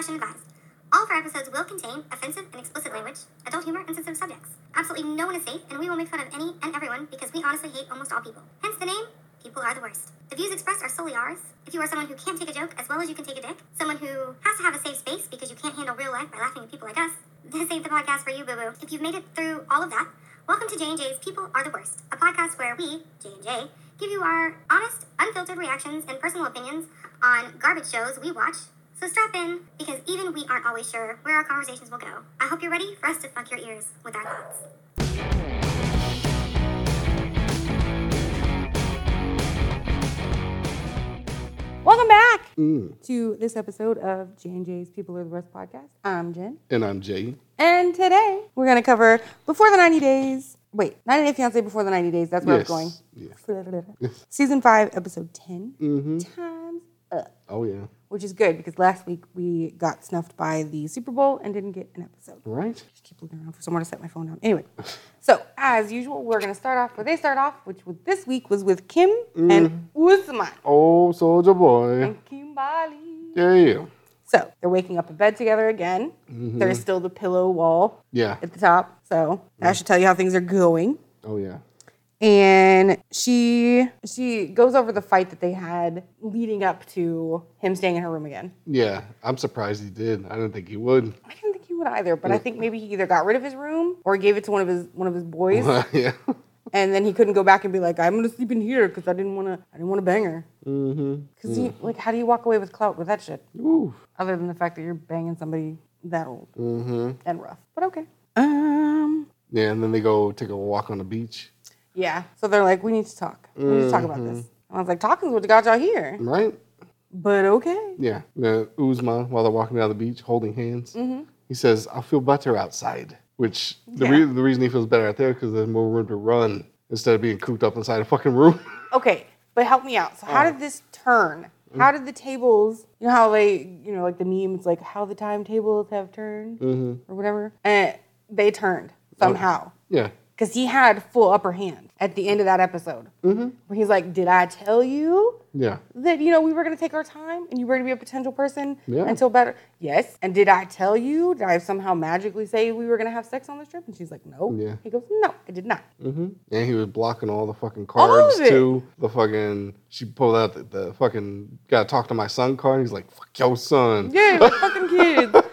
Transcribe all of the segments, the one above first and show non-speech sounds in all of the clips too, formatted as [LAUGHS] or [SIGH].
discretion advised. All of our episodes will contain offensive and explicit language, adult humor, and sensitive subjects. Absolutely no one is safe, and we will make fun of any and everyone because we honestly hate almost all people. Hence the name, People Are the Worst. The views expressed are solely ours. If you are someone who can't take a joke as well as you can take a dick, someone who has to have a safe space because you can't handle real life by laughing at people like us, [LAUGHS] this ain't the podcast for you, boo boo. If you've made it through all of that, welcome to J&J's People Are the Worst, a podcast where we, J&J, give you our honest, unfiltered reactions and personal opinions on garbage shows we watch. So strap in, because even we aren't always sure where our conversations will go. I hope you're ready for us to fuck your ears with our thoughts. Welcome back Mm. to this episode of J&J's People Are the Worst podcast. I'm Jen. And I'm Jay. And today we're going to cover Before the 90 Days. Wait, 90 Day Fiancé Before the 90 Days. That's where Yes. I was Yeah. going. [LAUGHS] Season 5, episode 10. Mm-hmm. Time's Oh yeah. Which is good because last week we got snuffed by the Super Bowl and didn't get an episode. Right. Just keep looking around for somewhere to set my phone down. Anyway, so as usual, we're going to start off where they start off, which was this week was with Kim mm. and Usman. Oh, soldier boy. And Kimbali. Yeah, yeah. So they're waking up in bed together again. Mm-hmm. There's still the pillow wall Yeah. at the top. So that should tell you how things are going. Oh yeah. And she she goes over the fight that they had leading up to him staying in her room again. Yeah. I'm surprised he did. I didn't think he would. I didn't think he would either, but I think maybe he either got rid of his room or gave it to one of his one of his boys, [LAUGHS] yeah. and then he couldn't go back and be like, "I'm gonna sleep in here because I didn't want to I didn't want to bang her." Mm-hmm. Because like, how do you walk away with clout with that shit? Ooh. Other than the fact that you're banging somebody that old Mm-hmm. and rough, but okay. Um. Yeah, and then they go take a walk on the beach. Yeah. So they're like, we need to talk. We need to talk about this. Mm-hmm. And I was like, talking's what got y'all here. Right? But okay. Yeah. The Uzma, while they're walking down the beach, holding hands, he says, "I'll feel better outside." Which the Yeah. the reason he feels better out there because there's more room to run instead of being cooped up inside a fucking room. [LAUGHS] Okay. But help me out. So how Oh. did this turn? How did the tables, you know how they, you know, like the meme, it's like how the timetables have turned mm-hmm. or whatever? And they turned somehow. Yeah. Because he had full upper hand at the end of that episode. Mm-hmm. Where he's like, Did I tell you Yeah. that, you know, we were going to take our time and you were going to be a potential person Yeah. until better? Yes. And did I tell you? Did I somehow magically say we were going to have sex on this trip? And she's like, No. Yeah. He goes, No, I did not. Mm-hmm. And he was blocking all the fucking cards too. The fucking she pulled out the, the fucking gotta talk to my son card. He's like, "Fuck your son." Yeah, like fucking kids. [LAUGHS]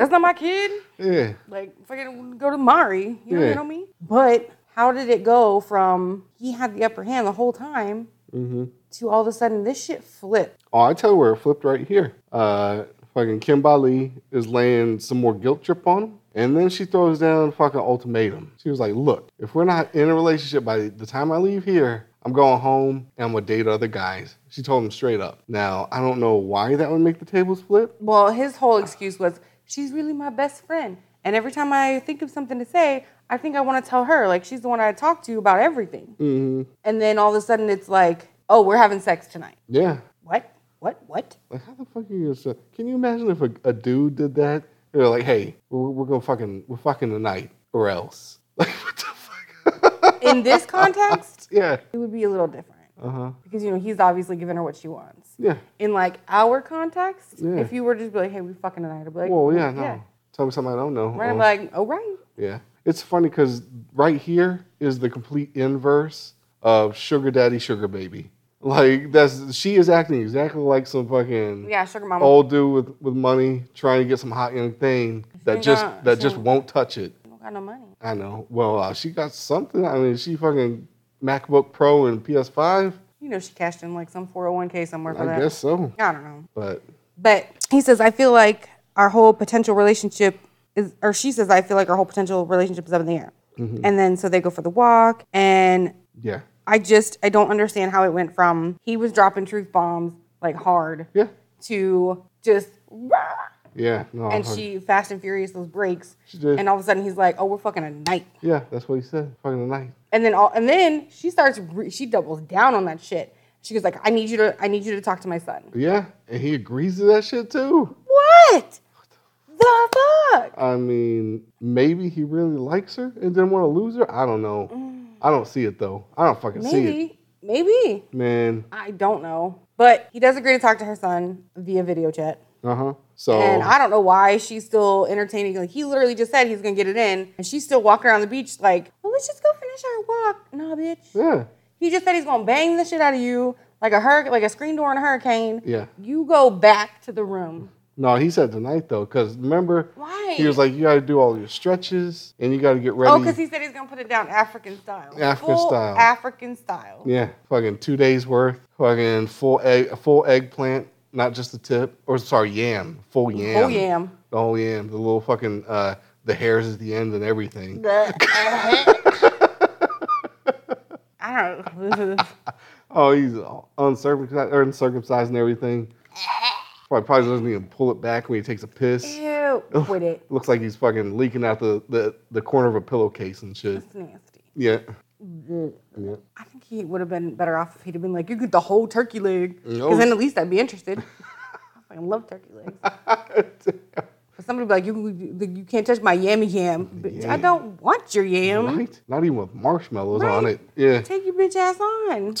That's not my kid. Yeah. Like fucking go to Mari. You know, Yeah. you know me. But how did it go from he had the upper hand the whole time Mm-hmm. to all of a sudden this shit flipped? Oh, I tell you where it flipped right here. Uh, fucking Kimbali is laying some more guilt trip on him. And then she throws down fucking ultimatum. She was like, look, if we're not in a relationship by the time I leave here, I'm going home and I'm gonna date other guys. She told him straight up. Now, I don't know why that would make the tables flip. Well, his whole excuse was she's really my best friend. And every time I think of something to say, I think I want to tell her. Like she's the one I talk to about everything. Mm-hmm. And then all of a sudden it's like, oh, we're having sex tonight. Yeah. What? What? What? Like, how the fuck are you gonna? Can you imagine if a, a dude did that? They're like, hey, we're, we're gonna fucking, we're fucking tonight or else. [LAUGHS] Like, what the fuck? In this [LAUGHS] context, yeah. it would be a little different. Uh huh. Because you know, he's obviously giving her what she wants. Yeah. in like our context, Yeah. if you were to just be like, "Hey, we fucking tonight," I'd be like, Well, yeah, no. yeah." Tell me something I don't know. Right? I'm Oh, like, "Oh, right." yeah. It's funny because right here is the complete inverse of sugar daddy, sugar baby. Like that's she is acting exactly like some fucking Yeah, sugar mama. old dude with, with money trying to get some hot young thing that just got- that just won't touch it. don't got no money. I know. Well, uh, she got something. I mean, she fucking MacBook Pro and PS5. You know, she cashed in like some 401k somewhere for I that. I guess so. I don't know. But But he says, I feel like our whole potential relationship is, or she says, I feel like our whole potential relationship is up in the air. Mm-hmm. And then so they go for the walk, and yeah, I just I don't understand how it went from he was dropping truth bombs like hard yeah, to just. Yeah. No, And she fast and furious those breaks, She did. and all of a sudden he's like, "Oh, we're fucking a night." yeah, that's what he said. Fucking tonight. And then all, and then she starts re- she doubles down on that shit. She goes like, "I need you to I need you to talk to my son." Yeah, and he agrees to that shit too. What? The fuck? I mean, maybe he really likes her and didn't want to lose her. I don't know. I don't see it though. I don't fucking see Maybe. Maybe. man. I don't know. But he does agree to talk to her son via video chat. Uh huh. So And I don't know why she's still entertaining. Like he literally just said he's gonna get it in, and she's still walking around the beach like, well, let's just go finish our walk. Nah, bitch. yeah, He just said he's gonna bang the shit out of you like a hur- like a screen door in a hurricane. Yeah. You go back to the room. no, he said tonight though, because remember Why? he was like, you got to do all your stretches and you got to get ready. Oh, because he said he's gonna put it down African style. African Full style. African style. Yeah, fucking two days worth. Fucking full egg, full eggplant, not just the tip, or sorry, yam, full yam. full yam. The whole yam, the little fucking, uh, the hairs at the end and everything. [LAUGHS] I don't know. Oh, he's uncircumcised, or uncircumcised and everything. Probably, probably doesn't even pull it back when he takes a piss. Ew. Quit it. [LAUGHS] Looks like he's fucking leaking out the, the, the corner of a pillowcase and shit. It's nasty. Yeah. Mm-hmm. Yeah. I think he would have been better off if he'd have been like, you get the whole turkey leg. Because No. then at least I'd be interested. [LAUGHS] I fucking love turkey legs. But somebody be like, you, you can't touch my yammy yam. Bitch, I don't want your yam. Right? Not even with marshmallows on it. Yeah. Take your bitch ass on.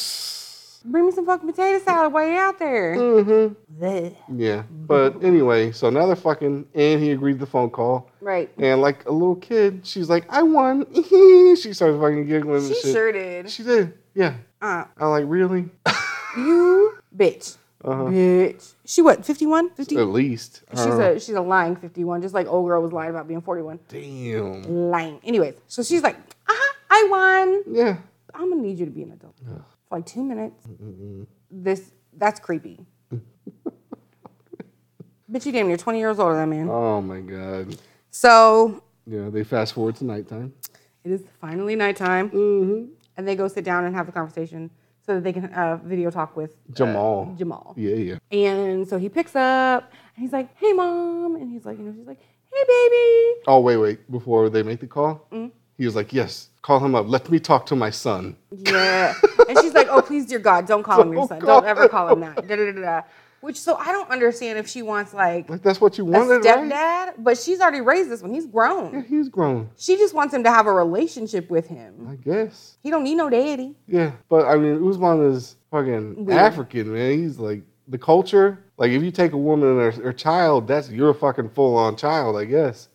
Bring me some fucking potato salad while you're out there. Mm-hmm. Yeah. But anyway, so now they're fucking, and he agreed to the phone call. Right. And like a little kid, she's like, I won. [LAUGHS] she starts fucking giggling and She shit. sure did. She did. Yeah. Uh, I'm like, really? [LAUGHS] you bitch. Uh-huh. Bitch. She what, 51? 50? At least. She's don't a she's a lying 51, just like old girl was lying about being 41. Damn. Lying. Anyways, so she's like, uh-huh, I won. Yeah. I'm gonna need you to be an adult for like two minutes. This that's creepy. [LAUGHS] Bitch, you damn near 20 years older than that man. Oh my God. So Yeah, they fast forward to nighttime. it is finally nighttime, Mm-hmm. and they go sit down and have the conversation so that they can uh, video talk with uh, Jamal. Jamal. Yeah, yeah. And so he picks up and he's like, "Hey, mom," and he's like, you know, she's like, "Hey, baby." Oh, wait, wait. Before they make the call, Mm-hmm. He was like, yes, call him up. Let me talk to my son. Yeah. and she's like, oh, please, dear God, don't call him your oh, son. Don't ever call him that. Da, da, da, da. Which, so I don't understand if she wants like Like, that's what you a wanted, right? stepdad, but she's already raised this one. He's grown. Yeah, he's grown, She just wants him to have a relationship with him. I guess. He don't need no daddy. Yeah, but I mean, Usman is fucking Weird. African, man. He's like the culture. Like, if you take a woman and her, her child, that's your fucking full on child, I guess.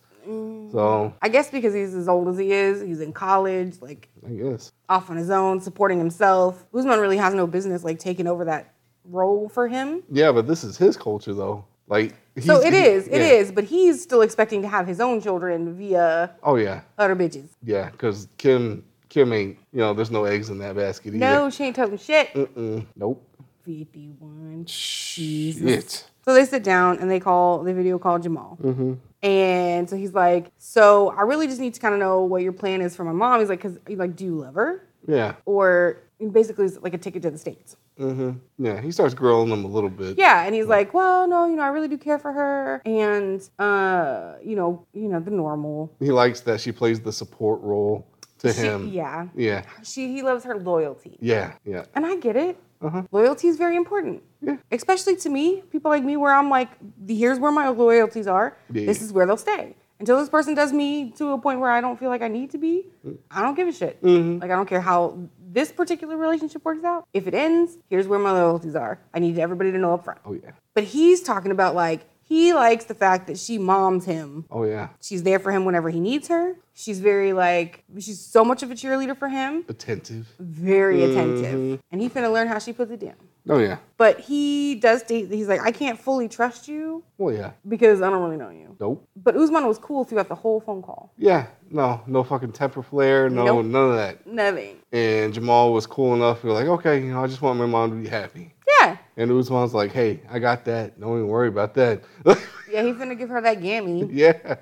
So, I guess because he's as old as he is, he's in college, like I guess. off on his own, supporting himself. Usman really has no business like taking over that role for him. Yeah, but this is his culture, though. Like, So it he- is, it yeah. is, but he's still expecting to have his own children via Oh yeah, other bitches. yeah. Because Kim, Kim ain't. You know, there's no eggs in that basket either. No, she ain't talking shit. Mm-mm. Nope. 51. Shit. So they sit down and they call, they video call Jamal. Mm-hmm. And so he's like, So I really just need to kind of know what your plan is for my mom. He's like, Because, like, do you love her? Yeah. Or basically, it's like a ticket to the States. Mm-hmm. Yeah. He starts grilling them a little bit. Yeah, and he's like, "Well, no, you know, I really do care for her, and uh, you know, you know, the normal." He likes that she plays the support role to She- him. yeah, Yeah. she he loves her loyalty, Yeah. Yeah. and I get it. Uh-huh. Loyalty is very important, Yeah. especially to me, people like me, where I'm like, here's where my loyalties are. Yeah. This is where they'll stay until this person does me to a point where I don't feel like I need to be. I don't give a shit. Mhm. Like I don't care how this particular relationship works out. If it ends, here's where my loyalties are. I need everybody to know up front. Oh yeah. But he's talking about like he likes the fact that she moms him. Oh yeah. She's there for him whenever he needs her. She's very like she's so much of a cheerleader for him. Attentive. Very attentive. Mhm. And he finna learn how she puts it down. Oh yeah. But he does state he's like, I can't fully trust you Well yeah. because I don't really know you. Nope. But Usman was cool throughout the whole phone call. Yeah. No. No fucking temper flare. No. Nope. None of that. Nothing. And Jamal was cool enough. to be like, okay, you know, I just want my mom to be happy. Yeah. And Usman's like, hey, I got that. Don't even worry about that. [LAUGHS] Yeah, he's gonna give her that gammy. yeah.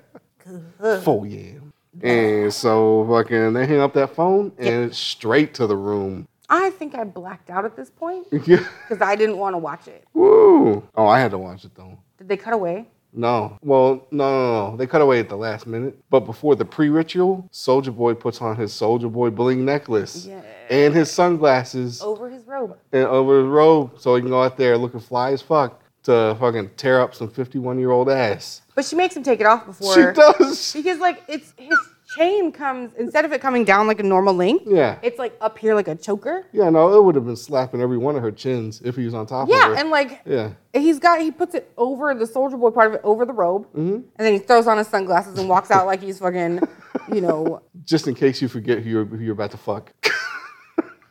Full yam. And so fucking they hang up that phone and it's straight to the room. I think I blacked out at this point [LAUGHS] Yeah. because I didn't want to watch it. Woo. Oh, I had to watch it though. Did they cut away? No. Well, no, no, no. They cut away at the last minute. But before the pre-ritual, Soldier Boy puts on his Soldier Boy bling necklace Yeah. and his sunglasses Over his robe. and over his robe, so he can go out there looking fly as fuck to fucking tear up some 51-year-old ass. But she makes him take it off before. She does. Because like it's his chain comes instead of it coming down like a normal length. Yeah. It's like up here like a choker. Yeah, no, it would have been slapping every one of her chins if he was on top of Yeah, her. and like yeah. he's got he puts it over the soldier boy part of it over the robe, Mm-hmm. and then he throws on his sunglasses and walks out like he's fucking, you know. [LAUGHS] Just in case you forget who you're, who you're about to fuck. [LAUGHS]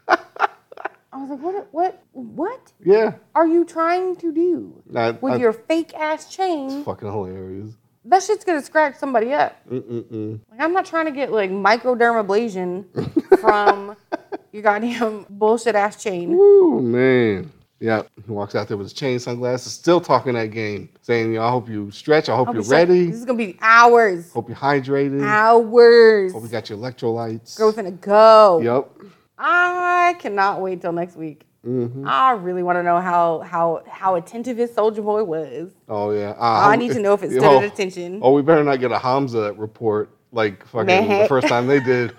I was like, what? What? What yeah. are you trying to do I- with I- your fake ass chain? Fucking hilarious. That shit's gonna scratch somebody up. Mm-mm-mm. Like I'm not trying to get like microdermabrasion from [LAUGHS] your goddamn bullshit ass chain. Woo, man. Yeah, he walks out there with his chain sunglasses, still talking that game, saying, I hope you stretch. I hope I'll you're ready. This is gonna be hours. Hope you're hydrated. Hours. Hope you got your electrolytes. Girl's gonna go. Yep. I cannot wait till next week. Mm-hmm. I really want to know how how how attentive his soldier boy was. Oh, yeah. I Uh, need to know if it [LAUGHS] stood oh, at attention. Oh, we better not get a Hamza report like fucking the first time they did.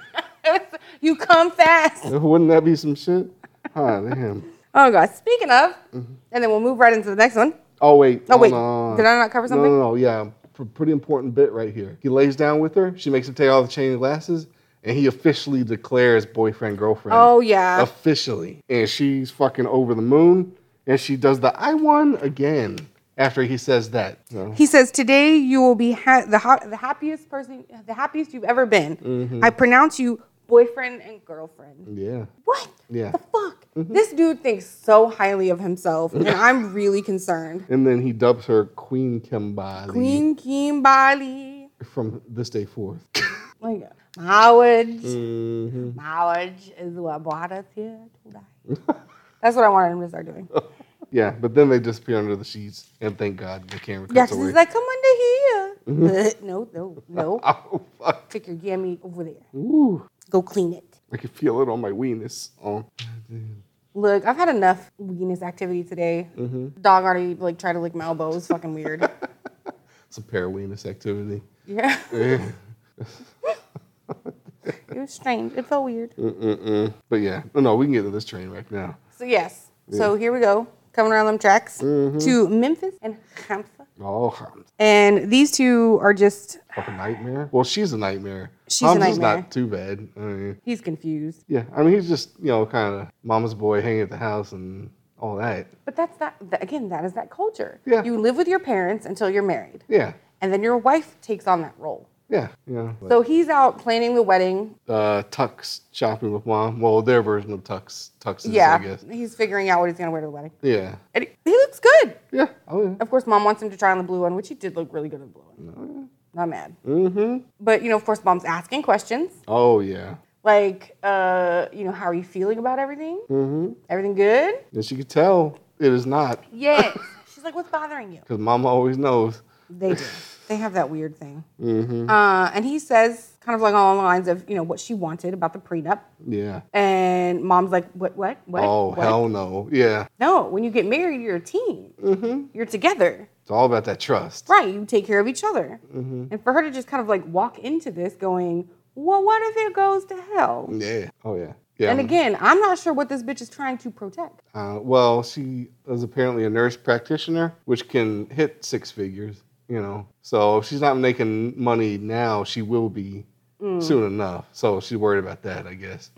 [LAUGHS] you come fast. [LAUGHS] Wouldn't that be some shit? Huh, damn. Oh god. Speaking of, Mm-hmm. and then we'll move right into the next one. Oh, wait. Oh wait, on. did I not cover No, something? no, no. Yeah, P- pretty important bit right here. He lays down with her. She makes him take all the chain glasses, and he officially declares boyfriend girlfriend. Oh yeah. Officially, and she's fucking over the moon, and she does the I won again after he says that. So, He says, "Today you will be ha- the ha- the happiest person, the happiest you've ever been. Mm-hmm. I pronounce you boyfriend and girlfriend." yeah, What? Yeah. The fuck? This dude thinks so highly of himself, and [LAUGHS] I'm really concerned. and then he dubs her Queen Kimbali Queen Kimbali, from this day forth. like marriage, hmm marriage is what brought us here today. [LAUGHS] That's what I wanted him to start doing. [LAUGHS] Yeah, but then they disappear under the sheets, and thank God the camera Yeah, cuts 'cause away. he's like, "Come under here." [LAUGHS] no, no, no. oh fuck! Take your gammy over there. Ooh, Go clean it. I can feel it on my weenus. Oh, Look, I've had enough weenus activity today. Mm-hmm. Dog already like tried to lick my elbow. It's fucking weird. it's a paraweenus activity. yeah, Eh. It was strange. It felt weird. But yeah, no, no, we can get to this train wreck now. So yes. So here we go, coming around them tracks Mm-hmm. to Memphis and Hamza. Oh, And these two are just fucking nightmare. Well, she's a nightmare. She's a Hamza's nightmare. not too bad. I mean, he's confused. yeah, I mean, he's just you know kind of mama's boy, hanging at the house and all that. But that's that, that again, that is that culture. Yeah. You live with your parents until you're married. Yeah, And then your wife takes on that role. Yeah, know. So he's out planning the wedding. uh, Tux shopping with mom. Well, their version of Tux. Tuxes, Yeah. I guess. He's figuring out what he's gonna wear to the wedding. Yeah, And he, looks good. yeah. Oh yeah. Of course, mom wants him to try on the blue one, which he did look really good in the blue one. Not mad. Mm-hmm. But, you know, of course, mom's asking questions Oh yeah. like, uh, you know, how are you feeling about everything? Mm-hmm. Everything good? And she could tell it is not Yes. [LAUGHS] She's like, what's bothering you? [LAUGHS] because mama always knows. They do. They have that weird thing. Mm-hmm. Uh, and he says, kind of like along the lines of, you know, what she wanted about the prenup. Yeah. And mom's like, what, what, what? oh what? hell no. Yeah. No, when you get married, you're a team. Mm-hmm. You're together. It's all about that trust. Right. You take care of each other. Mm-hmm. And for her to just kind of like walk into this going, well, what if it goes to hell? Yeah. Oh yeah. Yeah. And again, I'm not sure what this bitch is trying to protect. Uh, well, she is apparently a nurse practitioner, which can hit six figures. You know, so if she's not making money now, she will be Mm. soon enough. So she's worried about that, I guess.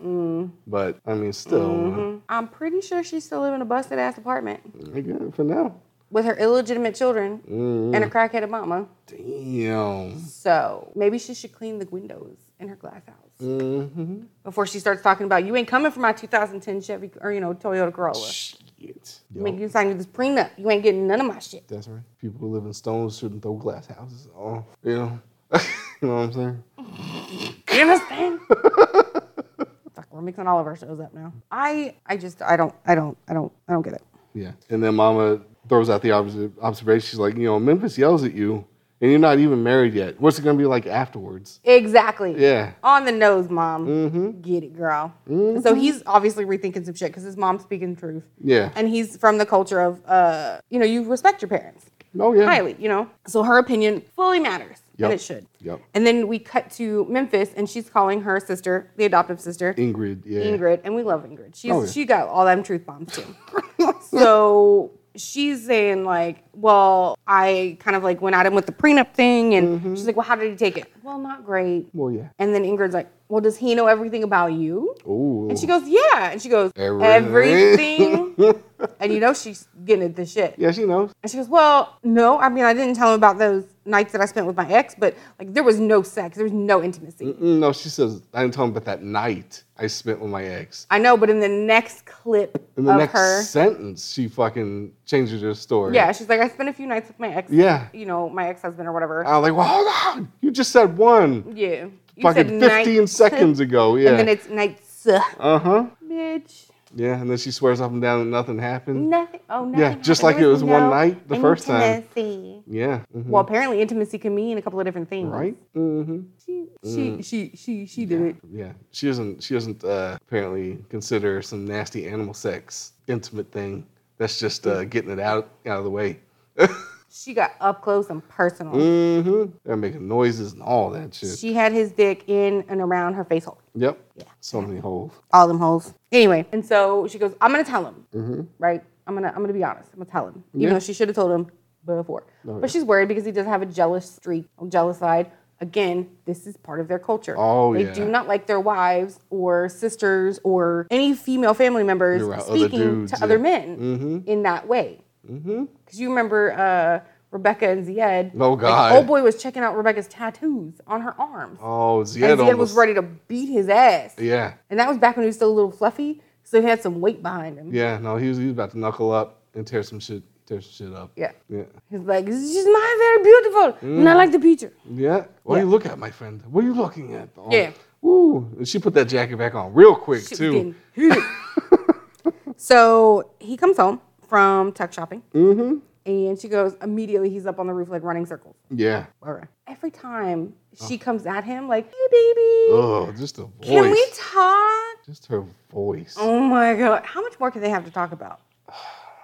But I mean, still, Mhm. I'm pretty sure she's still living in a busted ass apartment I get it for now. with her illegitimate children Mm, and a crackheaded mama. damn. So maybe she should clean the windows in her glass house Mm-hmm. before she starts talking about you ain't coming for my 2010 Chevy or you know Toyota Corolla. Shit. Make Yup. you sign with this prenup. You ain't getting none of my shit. That's right. People who live in stones shouldn't throw glass houses. Oh, you know, [LAUGHS] you know what I'm saying? [LAUGHS] You understand? [LAUGHS] Fuck, we're mixing all of our shows up now. I I just I don't I don't I don't I don't get it. Yeah. And then Mama throws out the observation. She's like, you know, Memphis yells at you, and you're not even married yet. What's it gonna be like afterwards? Exactly. Yeah. On the nose, mom. Mm-hmm. Get it, girl. So he's obviously rethinking some shit because his mom's speaking the truth. Yeah. And he's from the culture of, uh, you know, you respect your parents Oh yeah. highly, you know? So her opinion fully matters. Yep. And it should. Yep. And then we cut to Memphis and she's calling her sister, the adoptive sister, Ingrid. Yeah. Ingrid. And we love Ingrid. She's, Oh, yeah. She got all them truth bombs too. [LAUGHS] so she's saying like, well, I kind of like went at him with the prenup thing, and Mm-hmm. she's like, well, how did he take it? Well, not great. Well, yeah. And then Ingrid's like, well, does he know everything about you? Ooh. And she goes, yeah. And she goes, Everything. everything. and you know she's getting at the shit. yeah, she knows. And she goes, well, no. I mean, I didn't tell him about those nights that I spent with my ex, but like there was no sex, there was no intimacy. Mm, No, she says I didn't tell him about that night I spent with my ex. I know, but in the next clip In the of next her, sentence, she fucking changes her story. yeah, she's like, I spent a few nights with my ex, Yeah. you know, my ex husband or whatever. I was like, well, hold on. You just said one yeah, you fucking said 15 nights, seconds [LAUGHS] ago. Yeah. and then it's nights, uh huh. bitch. Yeah, and then she swears up and down that nothing happened. Nothing. Oh, nothing. Yeah, just happened. like There it was one night the first time. intimacy. Yeah. mhm. Well, apparently intimacy can mean a couple of different things. right? Mm-hmm. She, she, she, she, she did it. Yeah. She doesn't she doesn't uh, apparently consider some nasty animal sex intimate thing. That's just uh, getting it out out of the way. [LAUGHS] She got up close and personal. mm-hmm. They're making noises and all that shit. She had his dick in and around her face hole. Yep. Yeah. So many holes. All them holes. Anyway, and so she goes, I'm gonna tell him. Mm-hmm. Right? I'm gonna I'm gonna be honest. I'm gonna tell him. Even Yeah. though she should have told him before. Oh, but she's worried because he does have a jealous streak, a jealous side. Again, this is part of their culture. Oh, they yeah. do not like their wives or sisters or any female family members You're other speaking dudes, to yeah. other men Mhm. in that way. Because you remember uh, Rebecca and Zied. Oh, like, God. old boy was checking out Rebecca's tattoos on her arms. Oh, and Zied Zied almost. was ready to beat his ass. Yeah. And that was back when he was still a little fluffy, so he had some weight behind him. Yeah. No, he was, he was about to knuckle up and tear some shit tear some shit up. Yeah. Yeah. He's like, she's my very beautiful, and I like the picture. Yeah. What Yeah. do you look at, my friend? What are you looking at? Oh, Yeah. Woo. And she put that jacket back on real quick was too. [LAUGHS] so he comes home from tuck shopping, Mm-hmm. And she goes immediately. He's up on the roof like running circles. Yeah. Alright. Every time she comes at him, like, "Hey, baby, Oh, just a voice. can we talk?" Just her voice. Oh my god, how much more can they have to talk about?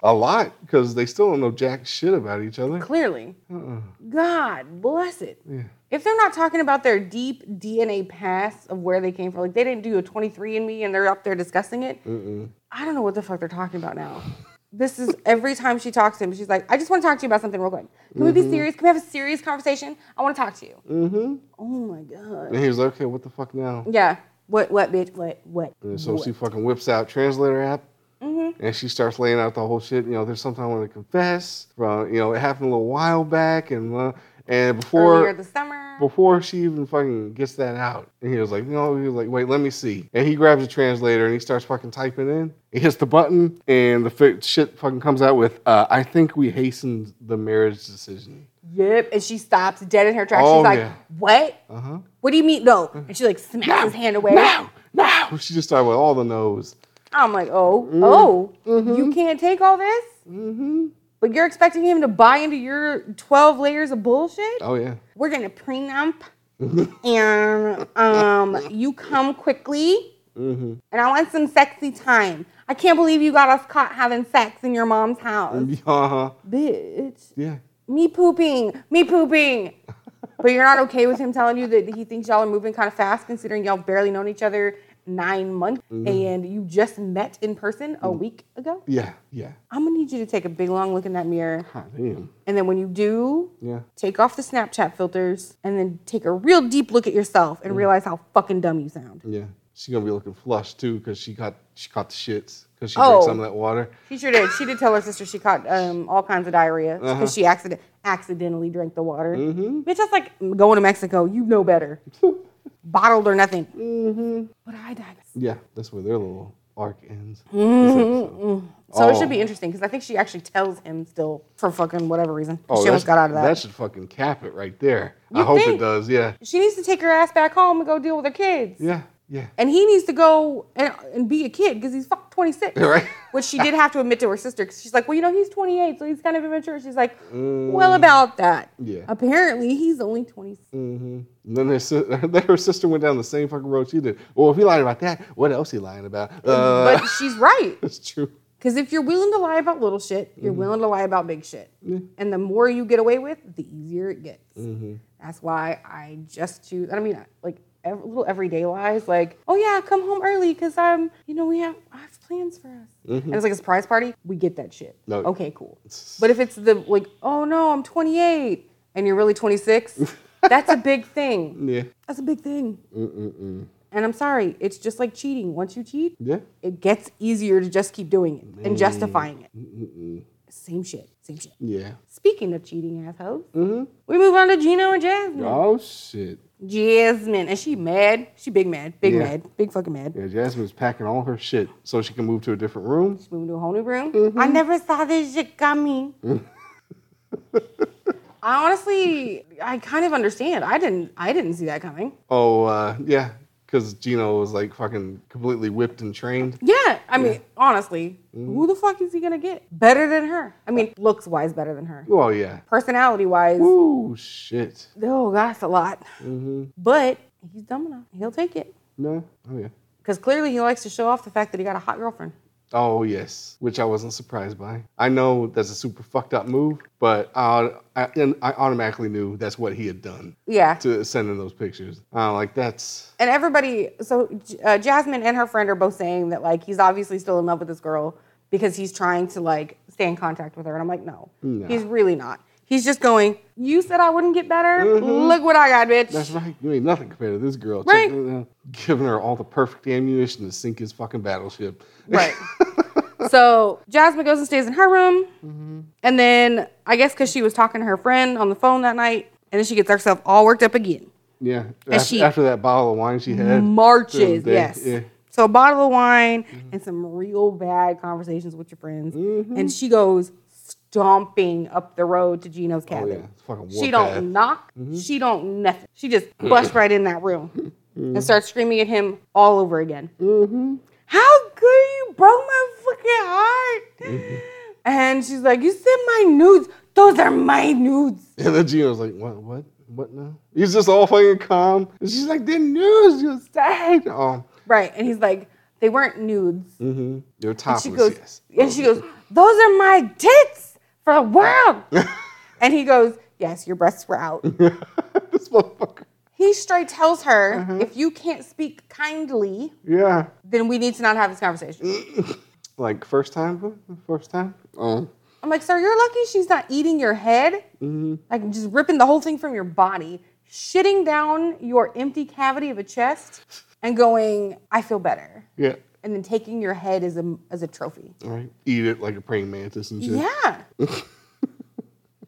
A lot, because they still don't know jack shit about each other. Clearly, uh-uh. God bless it. Yeah. If they're not talking about their deep DNA past of where they came from, like they didn't do a 23andMe and they're up there discussing it, I don't know what the fuck they're talking about now. This is every time she talks to him, she's like, I just want to talk to you about something real quick. Can we be serious? Can we have a serious conversation? I want to talk to you. Mm-hmm. Oh my God. And he was like, okay, what the fuck now? Yeah. What, what, bitch? What, what? And so what? she fucking whips out translator app. Mm-hmm. And she starts laying out the whole shit. You know, there's something I want to confess. From you know, it happened a little while back, and uh, and before Earlier this summer. Before she even fucking gets that out, and he was like, no, he was like, wait, let me see. And he grabs a translator and he starts fucking typing in. He hits the button, and the fi- shit fucking comes out with, uh, I think we hastened the marriage decision. Yep. And she stops dead in her tracks. Oh, she's like, yeah. what? Uh huh. What do you mean? No. And she like smacks his hand away. No, no. She just started with all the no's. I'm like, oh, Mm-hmm. oh, you can't take all this? Mm-hmm. But you're expecting him to buy into your 12 layers of bullshit? Oh yeah. We're gonna prenup, and um, you come quickly, Mm-hmm. and I want some sexy time. I can't believe you got us caught having sex in your mom's house, [LAUGHS] Uh huh. bitch. Yeah. Me pooping, me pooping. but you're not okay with him telling you that he thinks y'all are moving kind of fast, considering y'all barely known each other nine months, Mm-hmm. and you just met in person a week ago. Yeah. Yeah. I'm gonna need you to take a big long look in that mirror. Damn. And then when you do, Yeah. take off the Snapchat filters and then take a real deep look at yourself and realize how fucking dumb you sound. Yeah. She's gonna be looking flushed too, cause she caught she caught the shits, cause she Oh. drank some of that water. She sure did. She did tell her sister she caught um, all kinds of diarrhea because Uh-huh. she accident- accidentally drank the water. Mm-hmm. Bitch, that's like going to Mexico. You know better. [LAUGHS] Bottled or nothing. Mm-hmm. But I digress. Yeah. That's where their little arc ends. Mm-hmm. So it Oh. should be interesting because I think she actually tells him still for fucking whatever reason. Oh, she almost got out of that. That should fucking cap it right there. I You hope it does. Yeah. She needs to take her ass back home and go deal with her kids. Yeah. Yeah. And he needs to go and, and be a kid because he's fucking 26. [LAUGHS] Right. Which she did have to admit to her sister because she's like, well, you know, he's 28, so he's kind of immature. She's like, Mm. well, about that. Yeah. Apparently, he's only 26. Mm-hmm. And then, their, si- [LAUGHS] then her sister went down the same fucking road she did. Well, if he lied about that, what else he lying about? Uh, But she's right. [LAUGHS] it's true. Because if you're willing to lie about little shit, you're willing to lie about big shit. And the more you get away with, the easier it gets. That's why I just choose. I mean, like, ev- little everyday lies, like, oh yeah, come home early because I'm, um, you know, we have I have plans for us, mm-hmm. and it's like a surprise party. We get that shit. No. Okay, cool. [LAUGHS] But if it's the like, oh no, I'm 28 and you're really 26, [LAUGHS] that's a big thing. Yeah. That's a big thing. Mm-mm-mm. And I'm sorry, it's just like cheating. Once you cheat, Yeah. it gets easier to just keep doing it and mm. justifying it. Mm-mm-mm. Same shit. Same shit. Yeah. Speaking of cheating assholes, mm-hmm. we move on to Gino and Jasmine. Oh shit. Jasmine, and she mad. She big mad, big Yeah. mad, big fucking mad. Yeah, Jasmine's packing all her shit so she can move to a different room. She's moving to a whole new room. Mm-hmm. I never saw this shit coming. [LAUGHS] I honestly, I kind of understand. I didn't, I didn't see that coming. Oh, uh, yeah, because Gino was like fucking completely whipped and trained. Yeah, I mean, honestly, Mm-hmm. who the fuck is he gonna get better than her? I mean, looks wise, better than her. Well, yeah. Personality wise, Ooh, shit. oh, that's a lot. Mm-hmm. But he's dumb enough; he'll take it No? Oh, yeah. because clearly he likes to show off the fact that he got a hot girlfriend. Oh, yes, which I wasn't surprised by. I know that's a super fucked up move, but I, I, and I automatically knew that's what he had done Yeah, to send in those pictures. Uh, like, that's. and everybody. So uh, Jasmine and her friend are both saying that like he's obviously still in love with this girl because he's trying to like stay in contact with her, and I'm like, no, No. he's really not. He's just going. You said I wouldn't get better. Mm-hmm. Look what I got, bitch. Mm-hmm. That's right. You ain't nothing compared to this girl. Right. Check uh, it. Giving her all the perfect ammunition to sink his fucking battleship. Right. [LAUGHS] so Jasmine goes and stays in her room. Mm-hmm. And then I guess because she was talking to her friend on the phone that night, and then she gets herself all worked up again. Yeah. After, she- after that bottle of wine she had. Marches, they- yes. yeah. So a bottle of wine and some real bad conversations with your friends. And she goes stomping up the road to Gino's Oh, cabin. yeah. It's fucking She don't knock. Mm-hmm. She don't nothing. She just bust right in that room mm-hmm. and starts screaming at him all over again. Mm-hmm. How could you broke my fucking heart? And she's like, "You sent my nudes. Those are my nudes." [LAUGHS] And then Gino's like, what, what, what now? He's just all fucking calm. And she's like, the nudes you said. Oh, um, Right, and he's like, "They weren't nudes." mm-hmm. And topless, she goes, yes. and she goes, "Those are my tits for the world." and he goes, "Yes, your breasts were out." [LAUGHS] this motherfucker. He straight tells her, Uh-huh. "If you can't speak kindly, Yeah. then we need to not have this conversation." [LAUGHS] Like, first time? First time? Oh. I'm like, "Sir, you're lucky she's not eating your head, Mm-hmm. like just ripping the whole thing from your body, shitting down your empty cavity of a chest, and going, I feel better." Yeah. And then taking your head as a as a trophy. All right. Eat it like a praying mantis and shit. Yeah. [LAUGHS]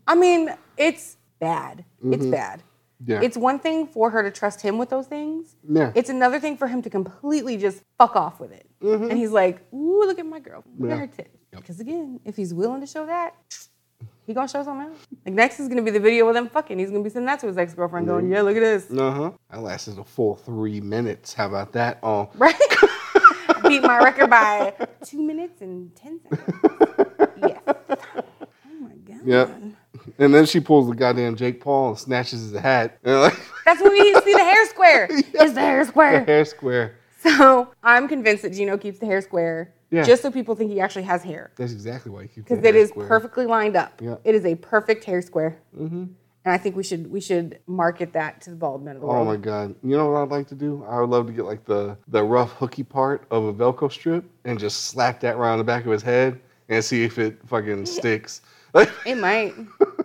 I mean, it's bad. It's bad. Mm-hmm. Yeah. It's one thing for her to trust him with those things. Yeah. It's another thing for him to completely just fuck off with it. Mm-hmm. And he's like, ooh, look at my girl. Look Mm-hmm. Yeah. at her tits. Because again, if he's willing to show that, he gonna show something else. Like next is gonna be the video of them fucking. He's gonna be sending that to his ex-girlfriend going, yeah, look at this. Uh huh. That lasted a full three minutes. How about that? Oh. Right? [LAUGHS] Beat my record by two minutes and ten seconds. yes. Oh my god. Yep. And then she pulls the goddamn Jake Paul and snatches his hat. [LAUGHS] Like, That's when we see the hair square. [LAUGHS] It's the hair square. the hair square. So I'm convinced that Gino keeps the hair square Yeah. just so people think he actually has hair. That's exactly why he keeps the it hair is square. perfectly lined up. Yeah. It is a perfect hair square. Mm-hmm. And I think we should we should market that to the bald men of the Oh world. my god! You know what I'd like to do? I would love to get like the the rough hooky part of a Velcro strip and just slap that around the back of his head and see if it fucking [LAUGHS] sticks. It might.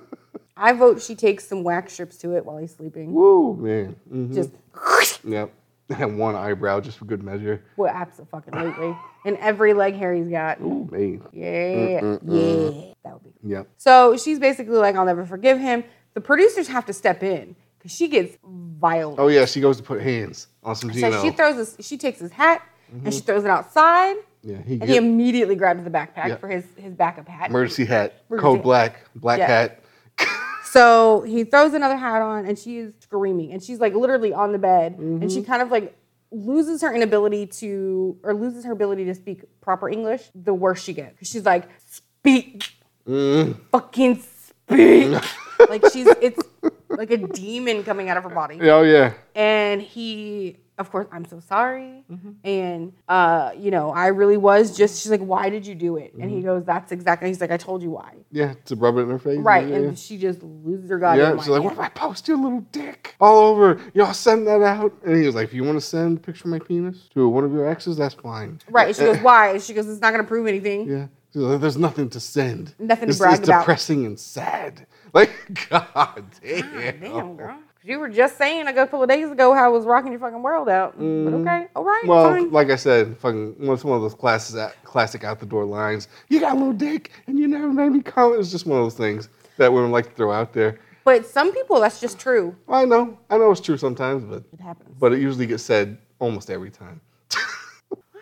[LAUGHS] I vote she takes some wax strips to it while he's sleeping. woo man. hmm Just [LAUGHS] Yep. And one eyebrow just for good measure. well, absolutely. And every leg hair he's got. Ooh man. Yeah. Yeah. That would be Yep. So she's basically like, I'll never forgive him. The producers have to step in because she gets violent. Oh yeah, she goes to put hands on some Gino. so she throws his, she takes his hat and she throws it outside, yeah, he and get he immediately grabs the backpack Yeah. for his his backup hat. emergency hat, Emergency code hat. black, black Yeah. hat. [LAUGHS] So he throws another hat on, and she is screaming, and she's like literally on the bed, and Mm-hmm. she kind of like loses her inability to, or loses her ability to speak proper English. The worse she gets, she's like, speak, Mm. fucking speak, [LAUGHS] like she's it's like a demon coming out of her body. Oh yeah. and he of course, I'm so sorry. Mm-hmm. And, uh, you know, I really was just, she's like, why did you do it? And Mm-hmm. he goes, that's exactly, he's like, I told you why. Yeah, to rub it in her face. Right. Yeah, And she just loses her goddamn yeah. she's like, what if I post your little dick all over? Y'all send that out? And he was like, if you want to send a picture of my penis to one of your exes, that's fine. Right. And she goes, why? And she goes, it's not going to prove anything. Yeah. There's nothing to send. Nothing to it's, brag it's about. depressing and sad. [LAUGHS] Like, god ah, damn. Damn, girl. You were just saying a couple of days ago how I was rocking your fucking world out. But mm. okay, all right. Well, fine. like I said, fucking it's one of those classic, classic out the door lines. You got a little dick, and you never made me come. It's just one of those things that women like to throw out there. But some people, that's just true. I know, I know it's true sometimes, but It happens. but it usually gets said almost every time.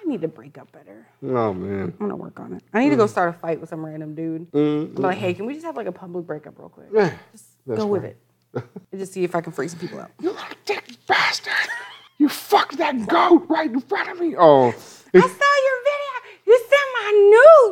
Need to break up better. oh man. I'm gonna work on it. I need to go start a fight with some random dude. Mm, I'm like, hey, can we just have like a public breakup real quick? eh, Just go with it. [LAUGHS] And just see if I can freak some people out. You little dick bastard! You fucked that goat right in front of me. Oh, I saw your video. You sent my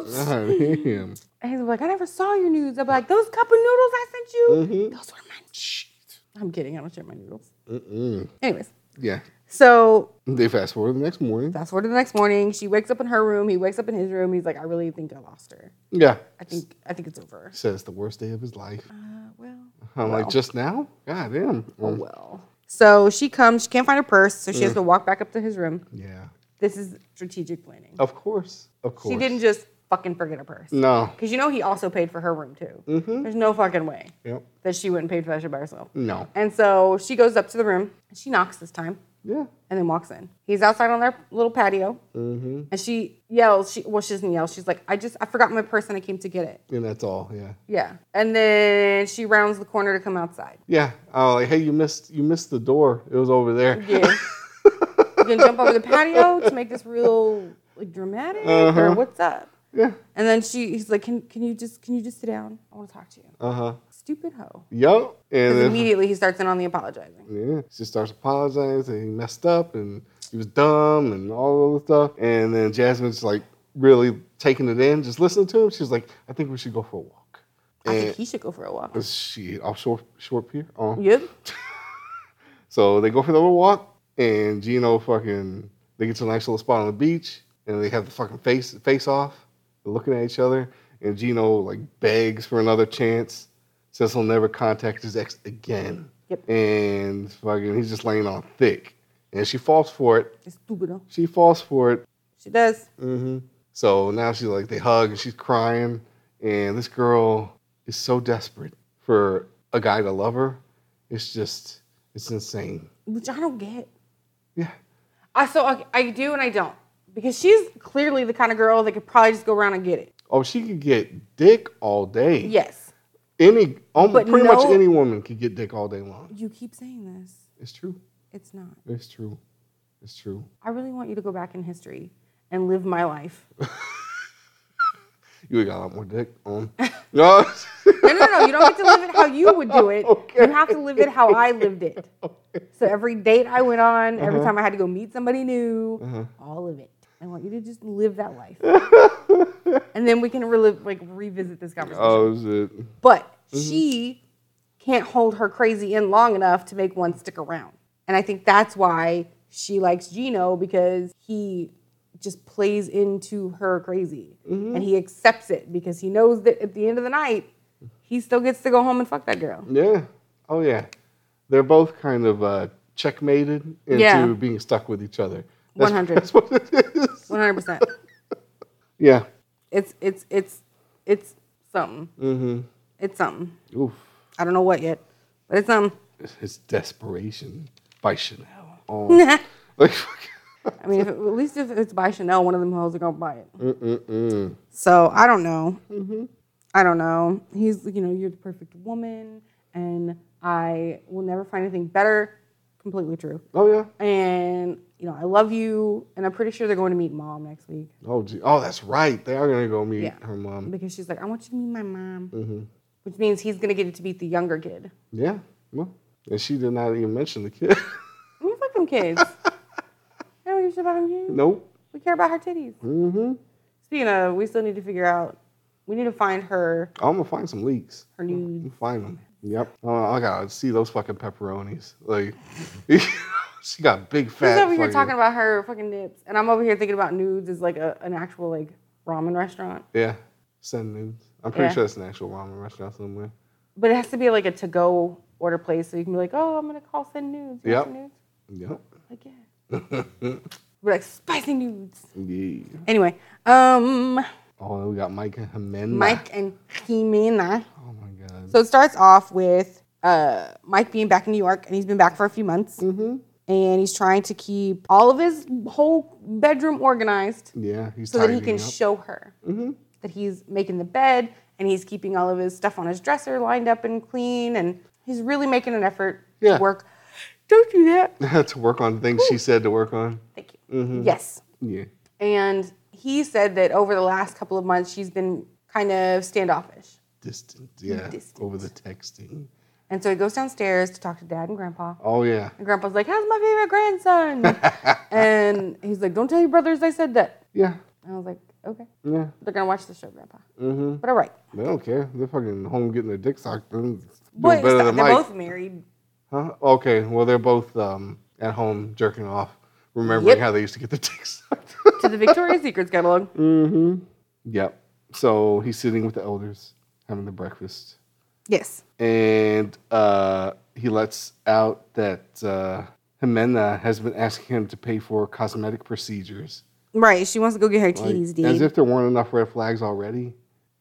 nudes. God damn. And he's like, I never saw your nudes. I'm like, those cup of noodles I sent you, Mm-hmm. those were my. I'm kidding. I don't share my noodles. Mm-mm. Anyways, Yeah. So They fast forward the next morning. fast forward to the next morning. She wakes up in her room. He wakes up in his room. He's like, I really think I lost her. Yeah. I think I think it's over. Says the worst day of his life. Uh, well, I'm well. like, just now? God damn. oh well. So she comes. She can't find her purse, so she has to walk back up to his room. yeah. This is strategic planning. Of course. Of course. She didn't just fucking forget her purse. No. Because you know he also paid for her room too. Mm-hmm. There's no fucking way Yep. that she wouldn't pay for that shit by herself. No. And so she goes up to the room. And she knocks this time Yeah. and then walks in. He's outside on their little patio. Mm-hmm. And she yells. She well, she doesn't yell. She's like, I just I forgot my purse and I came to get it. And that's all. Yeah. Yeah. And then she rounds the corner to come outside. Yeah. Oh, like, hey, you missed you missed the door. It was over there. Yeah. [LAUGHS] you gonna jump over the patio to make this real like dramatic Uh-huh. or what's up? Yeah. And then she he's like, can can you just can you just sit down? I want to talk to you. Uh-huh. Stupid hoe. Yup. And then, immediately he starts in on the apologizing. yeah, she starts apologizing. And he messed up and he was dumb and all of the stuff. And then Jasmine's like really taking it in, just listening to him. She's like, I think we should go for a walk. I think he should go for a walk. Oh, she off short short pier. Oh. Yep. [LAUGHS] So they go for the little walk, and Gino fucking they get to a nice little spot on the beach, and they have the fucking face face off, They're looking at each other, and Gino like begs for another chance, says he'll never contact his ex again, Yep. and fucking he's just laying on thick, and she falls for it. It's stupid though. She falls for it. She does. Mm-hmm. So now she's like they hug, and she's crying, and this girl is so desperate for a guy to love her. It's just it's insane. Which I don't get. Yeah. I so I, I do and I don't. Because she's clearly the kind of girl that could probably just go around and get it. Oh, she could get dick all day. Yes. Any, um, But pretty much no- any woman could get dick all day long. You keep saying this. It's true. It's not. It's true. It's true. I really want you to go back in history and live my life. [LAUGHS] You got a lot more dick on. [LAUGHS] no. No, no, no. You don't get to live it how you would do it. You have to live it how I lived it. [LAUGHS] So every date I went on, every Uh-huh. time I had to go meet somebody new, all of it. I want you to just live that life. [LAUGHS] and then we can relive, like revisit this conversation. oh shit. But she can't hold her crazy in long enough to make one stick around. And I think that's why she likes Gino because he just plays into her crazy and he accepts it because he knows that at the end of the night, he still gets to go home and fuck that girl. Yeah. Oh yeah. They're both kind of uh, checkmated into Yeah. being stuck with each other. That's- 100. [LAUGHS] That's what it is. 100%. Yeah. It's, it's, it's, it's something. Mm-hmm. It's something. Oof. I don't know what yet, but it's something. It's desperation by Chanel. Oh. [LAUGHS] like, I [LAUGHS] mean, if it, at least if it's by Chanel, one of them hoes are gonna buy it. mm-mm-mm. So I don't know. Mm-hmm. I don't know. He's, you know, you're the perfect woman, and I will never find anything better. Completely true. Oh yeah. And you know, I love you, and I'm pretty sure they're going to meet mom next week Oh, gee. oh, that's right. They are gonna go meet Yeah. her mom. because she's like, I want you to meet my mom, mm-hmm. which means he's gonna get it to meet the younger kid. Yeah. Well, and she did not even mention the kid. [LAUGHS] I mean, fuck them kids. [LAUGHS] I don't give a shit about them kids. nope. We care about her titties. Mm-hmm. Speaking of, we still need to figure out. We need to find her I'm gonna find some leaks. her nudes. I'm find them. Yep. Oh, I gotta see those fucking pepperonis. Like, [LAUGHS] She got big fat. She's over here fucking- talking about her fucking nips, and I'm over here thinking about nudes as like a, an actual like ramen restaurant. Yeah, send nudes. I'm pretty Yeah. sure it's an actual ramen restaurant somewhere. But it has to be like a to-go order place, so you can be like, "Oh, I'm gonna call send nudes." You want Yep. some nudes? Yep. Like yeah. [LAUGHS] We're like spicy nudes. Yeah. Anyway, um, Oh, we got Mike and Ximena. Mike and Ximena. Oh my god. So it starts off with uh, Mike being back in New York, and he's been back for a few months, mm-hmm. and he's trying to keep all of his whole bedroom organized yeah, he's so that he can up. show her that he's making the bed and he's keeping all of his stuff on his dresser lined up and clean, and he's really making an effort Yeah. to work. Don't do that. [LAUGHS] to work on things she said to work on. Thank you. Yes. Yeah. And he said that over the last couple of months, she's been kind of standoffish. Distant. Yeah. Distant. Over the texting. And so he goes downstairs to talk to dad and grandpa. Oh yeah. And grandpa's like, How's my favorite grandson? [LAUGHS] and he's like, Don't tell your brothers I said that. Yeah. And I was like, Okay. Yeah. They're going to watch the show, grandpa. Mm-hmm. But all right. They don't care. They're fucking home getting their dick sucked. They're Boy, better they're Mike. both married. Huh? Okay. Well, they're both um, at home jerking off, remembering Yep. how they used to get their [LAUGHS] dick sucked. To the Victoria's Secrets catalog. Mm-hmm. yep. So he's sitting with the elders having the breakfast. Yes. and uh, he lets out that uh, Ximena has been asking him to pay for cosmetic procedures. Right. She wants to go get her Like, titties as if there weren't enough red flags already.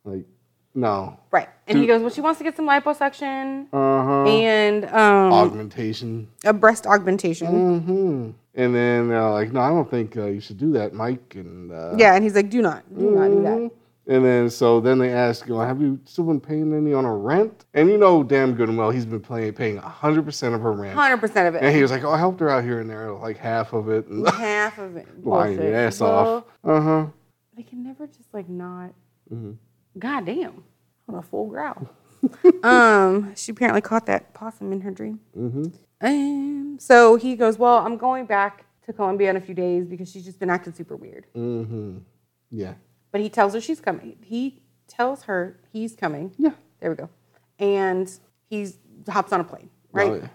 Like, no. Right. And he goes, Well, she wants to get some liposuction Uh huh. and um, Augmentation. a breast augmentation. hmm And then they're like, no, I don't think uh, you should do that, Mike. And uh, Yeah. And he's like, Do not. Do not do that. mhm. And then so then they ask, you know, have you still been paying any on her rent? And you know damn good and well he's been paying paying hundred percent of her rent. 100% of it. And he was like, "Oh, I helped her out here and there, like half of it." And [LAUGHS] Half of it. lying Bullshit. your ass Well, off. Uh huh. They can never just like not. Mm-hmm. God damn. On a full growl. [LAUGHS] um, she apparently caught that possum in her dream. Mm-hmm. Um, so he goes, Well, I'm going back to Colombia in a few days because she's just been acting super weird. Mm-hmm. Yeah. But he tells her she's coming. He tells her he's coming. Yeah. There we go. And he hops on a plane, right? Oh, yeah.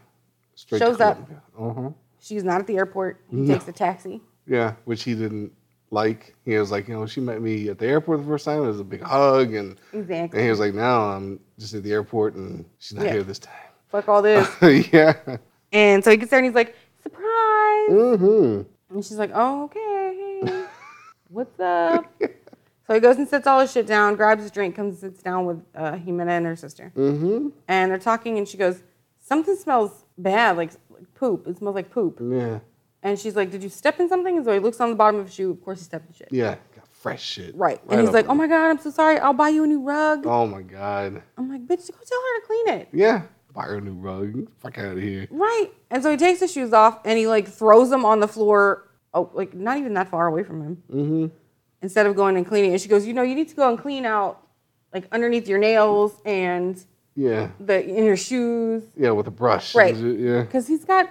Straight Shows up. Uh huh. She's not at the airport. He takes a taxi. Yeah, which he didn't like. He was like, you know, she met me at the airport the first time. It was a big hug, and Exactly. and he was like, now I'm just at the airport, and she's not Yeah. here this time. Fuck all this. [LAUGHS] yeah. And so he gets there and he's like, surprise. Mm-hmm. And she's like, oh, okay. What's up? [LAUGHS] So he goes and sits all his shit down, grabs his drink, comes and sits down with uh, Ximena and her sister. Mm-hmm. And they're talking, and she goes, something smells bad, like, like poop. It smells like poop. Yeah. And she's like, did you step in something? And so he looks on the bottom of his shoe. Of course, he stepped in shit. Yeah. Fresh shit. Right. And he's like, there. oh my God, I'm so sorry. I'll buy you a new rug. Oh my god. I'm like, bitch, go tell her to clean it. Yeah. Buy her a new rug. Fuck out of here. Right. And so he takes his shoes off and he like throws them on the floor, oh, like not even that far away from him. Mm-hmm. Instead of going and cleaning. And she goes, you know, you need to go and clean out like underneath your nails and Yeah. the in your shoes. Yeah, with a brush. Right. Yeah. Because he's got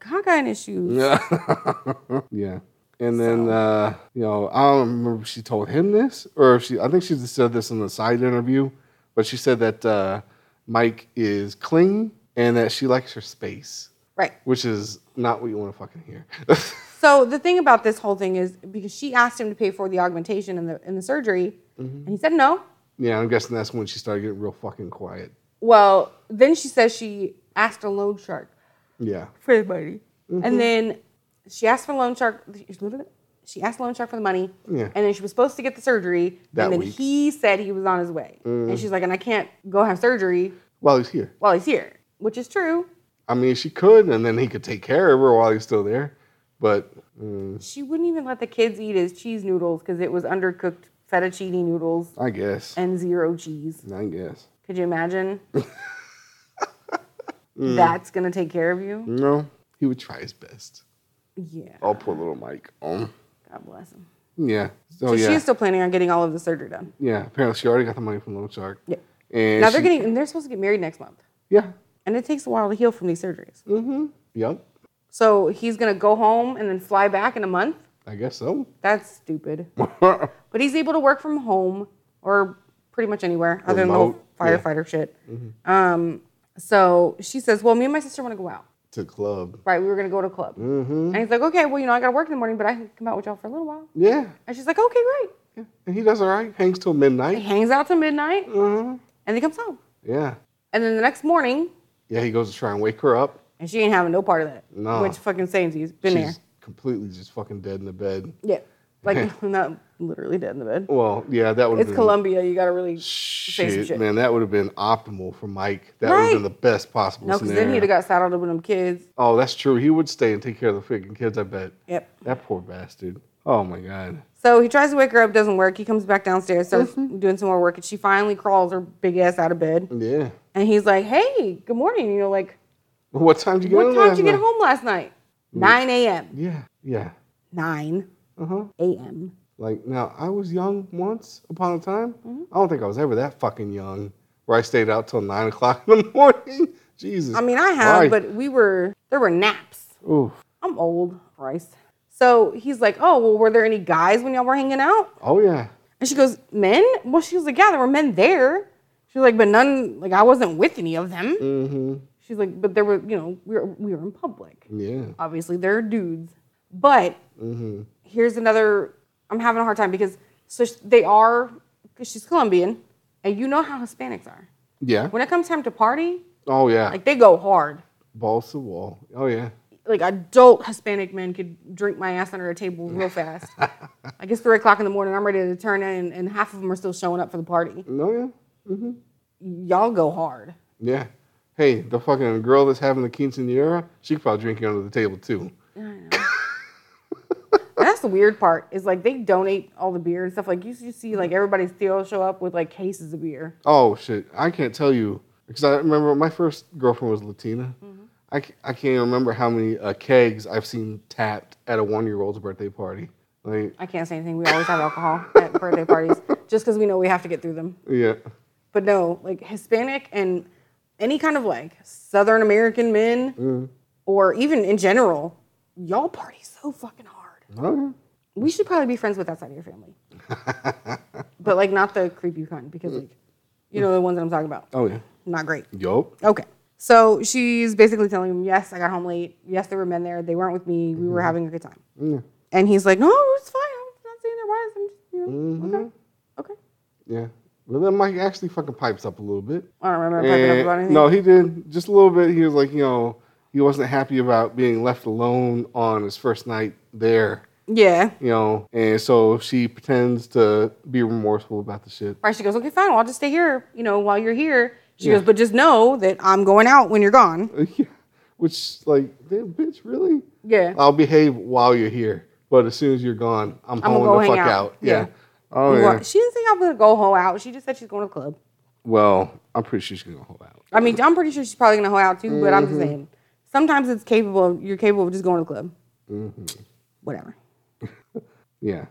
caca in his shoes. Yeah. [LAUGHS] yeah. And then, uh, you know, I don't remember if she told him this or if she, I think she just said this in the side interview, but she said that uh, Mike is clingy and that she likes her space, Right. which is not what you want to fucking hear. [LAUGHS] So the thing about this whole thing is because she asked him to pay for the augmentation and the and the surgery, mm-hmm. and he said no. yeah, I'm guessing that's when she started getting real fucking quiet. Well, then she says she asked a loan shark Yeah. for the money, and mm-hmm. then she asked for a loan shark. She asked loan shark for the money, Yeah. and then she was supposed to get the surgery, That and then week. he said he was on his way, and she's like, and I can't go have surgery While he's here. while he's here, which is true. I mean, she could, and then he could take care of her while he's still there. But mm, She wouldn't even let the kids eat his cheese noodles because it was undercooked fettuccine noodles I guess. and zero cheese. I guess. Could you imagine? [LAUGHS] That's gonna take care of you. No, he would try his best. Yeah. Oh, poor little Mike. Um, God bless him. yeah. So, So yeah. she's still planning on getting all of the surgery done. Yeah, apparently she already got the money from Lone Shark. Yeah. And Now they're she- getting and they're supposed to get married next month. Yeah. And it takes a while to heal from these surgeries. Mm-hmm. Yep. So he's gonna go home and then fly back in a month? I guess so. That's stupid. [LAUGHS] But he's able to work from home or pretty much anywhere other than the whole Remote, yeah. Mm-hmm. firefighter shit. Um, so she says, Well, me and my sister wanna go out. To club. Right, we were gonna go to club. Mm-hmm. And he's like, okay, well, you know, I gotta work in the morning, but I can come out with y'all for a little while. Yeah. And she's like, okay, great. yeah. And he does all right. Hangs till midnight. He hangs out till midnight Mm-hmm. and he comes home. Yeah. And then the next morning, Yeah, he goes to try and wake her up. and she ain't having no part of that. No. Which fucking saying you, been She's there. completely just fucking dead in the bed. Yeah. Like [LAUGHS] [LAUGHS] not literally dead in the bed. Well, yeah, that would have It's been Colombia. You gotta really say some shit, shit. man. That would have been optimal for Mike. That would have Right. been the best possible No, because then he'd have got saddled up with them kids. oh, that's true. He would stay and take care of the freaking kids. I bet. Yep. That poor bastard. Oh my god. So he tries to wake her up, doesn't work. He comes back downstairs, starts Mm-hmm. doing some more work, and she finally crawls her big ass out of bed. Yeah. And he's like, "Hey, good morning." You know, like, What time did you get what home time did last you get night? home last night? 9 a.m. Yeah. Yeah. 9 Uh huh. a.m. Like now, I was young once upon a time. Mm-hmm. I don't think I was ever that fucking young, where I stayed out till nine [LAUGHS] o'clock in the morning. [LAUGHS] Jesus. I mean, I have, Christ. but we were there were naps. Oof. I'm old, Christ. So he's like, "Oh, well, were there any guys when y'all were hanging out?" Oh yeah. And she goes, "Men?" Well, she was like, "Yeah, there were men there." She's like, "But none. Like, I wasn't with any of them." Mm-hmm. She's like, "But there were, you know, we were we were in public. Yeah. Obviously, they're dudes." But Mm-hmm. here's another. I'm having a hard time because so they are because she's Colombian, and you know how Hispanics are. Yeah. When it comes time to party, Oh yeah. like they go hard. Balls to wall. Oh yeah. Like adult Hispanic men could drink my ass under a table real fast. [LAUGHS] like it's three o'clock in the morning. I'm ready to turn in, and half of them are still showing up for the party. No yeah. Mm-hmm. Y'all go hard. Yeah. Hey, the fucking girl that's having the quinceanera, she could probably drink you under the table too. [LAUGHS] That's the weird part. Is like they donate all the beer and stuff. Like you used see like everybody still show up with like cases of beer. Oh shit! I can't tell you because I remember my first girlfriend was Latina. I, ca- I can't remember how many uh, kegs I've seen tapped at a one year old's birthday party. Like I can't say anything. We always have alcohol at birthday parties just because we know we have to get through them. yeah, But no, like Hispanic and any kind of like Southern American men or even in general, y'all party so fucking hard. Oh, We should probably be friends with that side of your family. [LAUGHS] but like not the creepy kind because like you know the ones that I'm talking about. oh yeah, Not great. yup. Okay. So she's basically telling him, yes, I got home late. Yes, there were men there. They weren't with me. We were mm-hmm. having a good time. Yeah. And he's like, no, it's fine. I'm not saying there was. I'm just, you know, mm-hmm. okay. Okay. Yeah. But then Mike actually fucking pipes up a little bit. I don't remember piping up And- about anything. no, he did just a little bit. He was like, you know, he wasn't happy about being left alone on his first night there. Yeah. You know, and so she pretends to be remorseful about the shit. Right. She goes, okay, fine. Well, I'll just stay here, you know, while you're here. She Yeah. goes, but just know that I'm going out when you're gone. [LAUGHS] Yeah. Which, like, damn, bitch, really? Yeah. I'll behave while you're here, but as soon as you're gone, I'm, gonna going go the fuck out. out. Yeah. Yeah. Oh yeah. She didn't say I'm going to go hoe out. She just said she's going to the club. Well, I'm pretty sure she's gonna hold out. I mean, I'm pretty sure she's probably going to hoe out too, but I'm Mm-hmm. just saying. Sometimes it's capable, of, you're capable of just going to the club. Mm-hmm. Whatever. [LAUGHS] Yeah.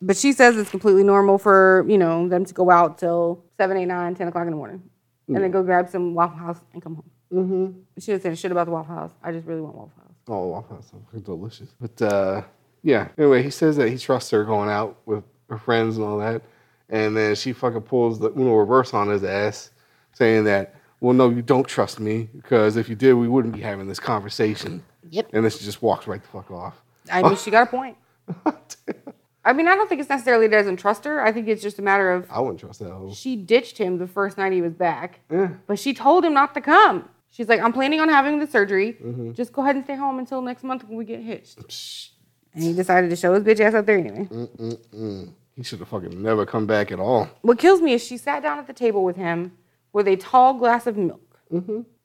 But she says it's completely normal for, you know, them to go out till 7, 8, 9, 10 o'clock in the morning. And then go grab some Waffle House and come home. Mm-hmm. She didn't say shit about the Waffle House. I just really want Waffle House. Oh, Waffle House sounds delicious. But uh, yeah. Anyway, he says that he trusts her going out with her friends and all that, and then she fucking pulls the Uno reverse on his ass, saying that, "Well, no, you don't trust me because if you did, we wouldn't be having this conversation." Yep. And then she just walks right the fuck off. I mean, she got a point. [LAUGHS] I mean, I don't think it's necessarily that he doesn't trust her. I think it's just a matter of I wouldn't trust that hoe. she ditched him the first night he was back, Yeah. but she told him not to come. She's like, I'm planning on having the surgery. Mm-hmm. Just go ahead and stay home until next month when we get hitched. And he decided to show his bitch ass out there anyway. He should have fucking never come back at all. What kills me is she sat down at the table with him with a tall glass of milk.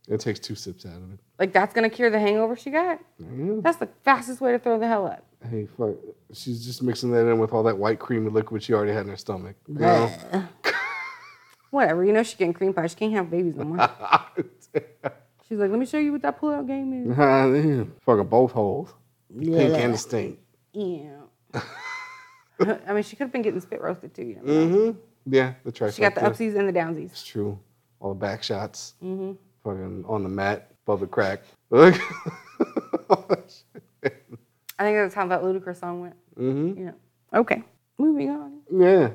It takes two sips out of it. Like, that's to cure the hangover she got? Yeah. That's the fastest way to throw the hell up. Hey, fuck. She's just mixing that in with all that white creamy liquid she already had in her stomach. You know? Whatever. You know, she's getting cream pie. She can't have babies no more. [LAUGHS] She's like, let me show you what that pull out game is. [LAUGHS] Ah, damn. Fucking both holes. Yeah. Pink and distinct. Yeah. [LAUGHS] I mean, she could have been getting spit roasted too. You know? Mm-hmm. Yeah, the trifecta. She got the upsies and the downsies. It's true. All the back shots. Mm-hmm. Fucking on the mat, above the crack. I think that's how that Ludacris song went. mm-hmm. Yeah. Okay. Moving on. Yeah.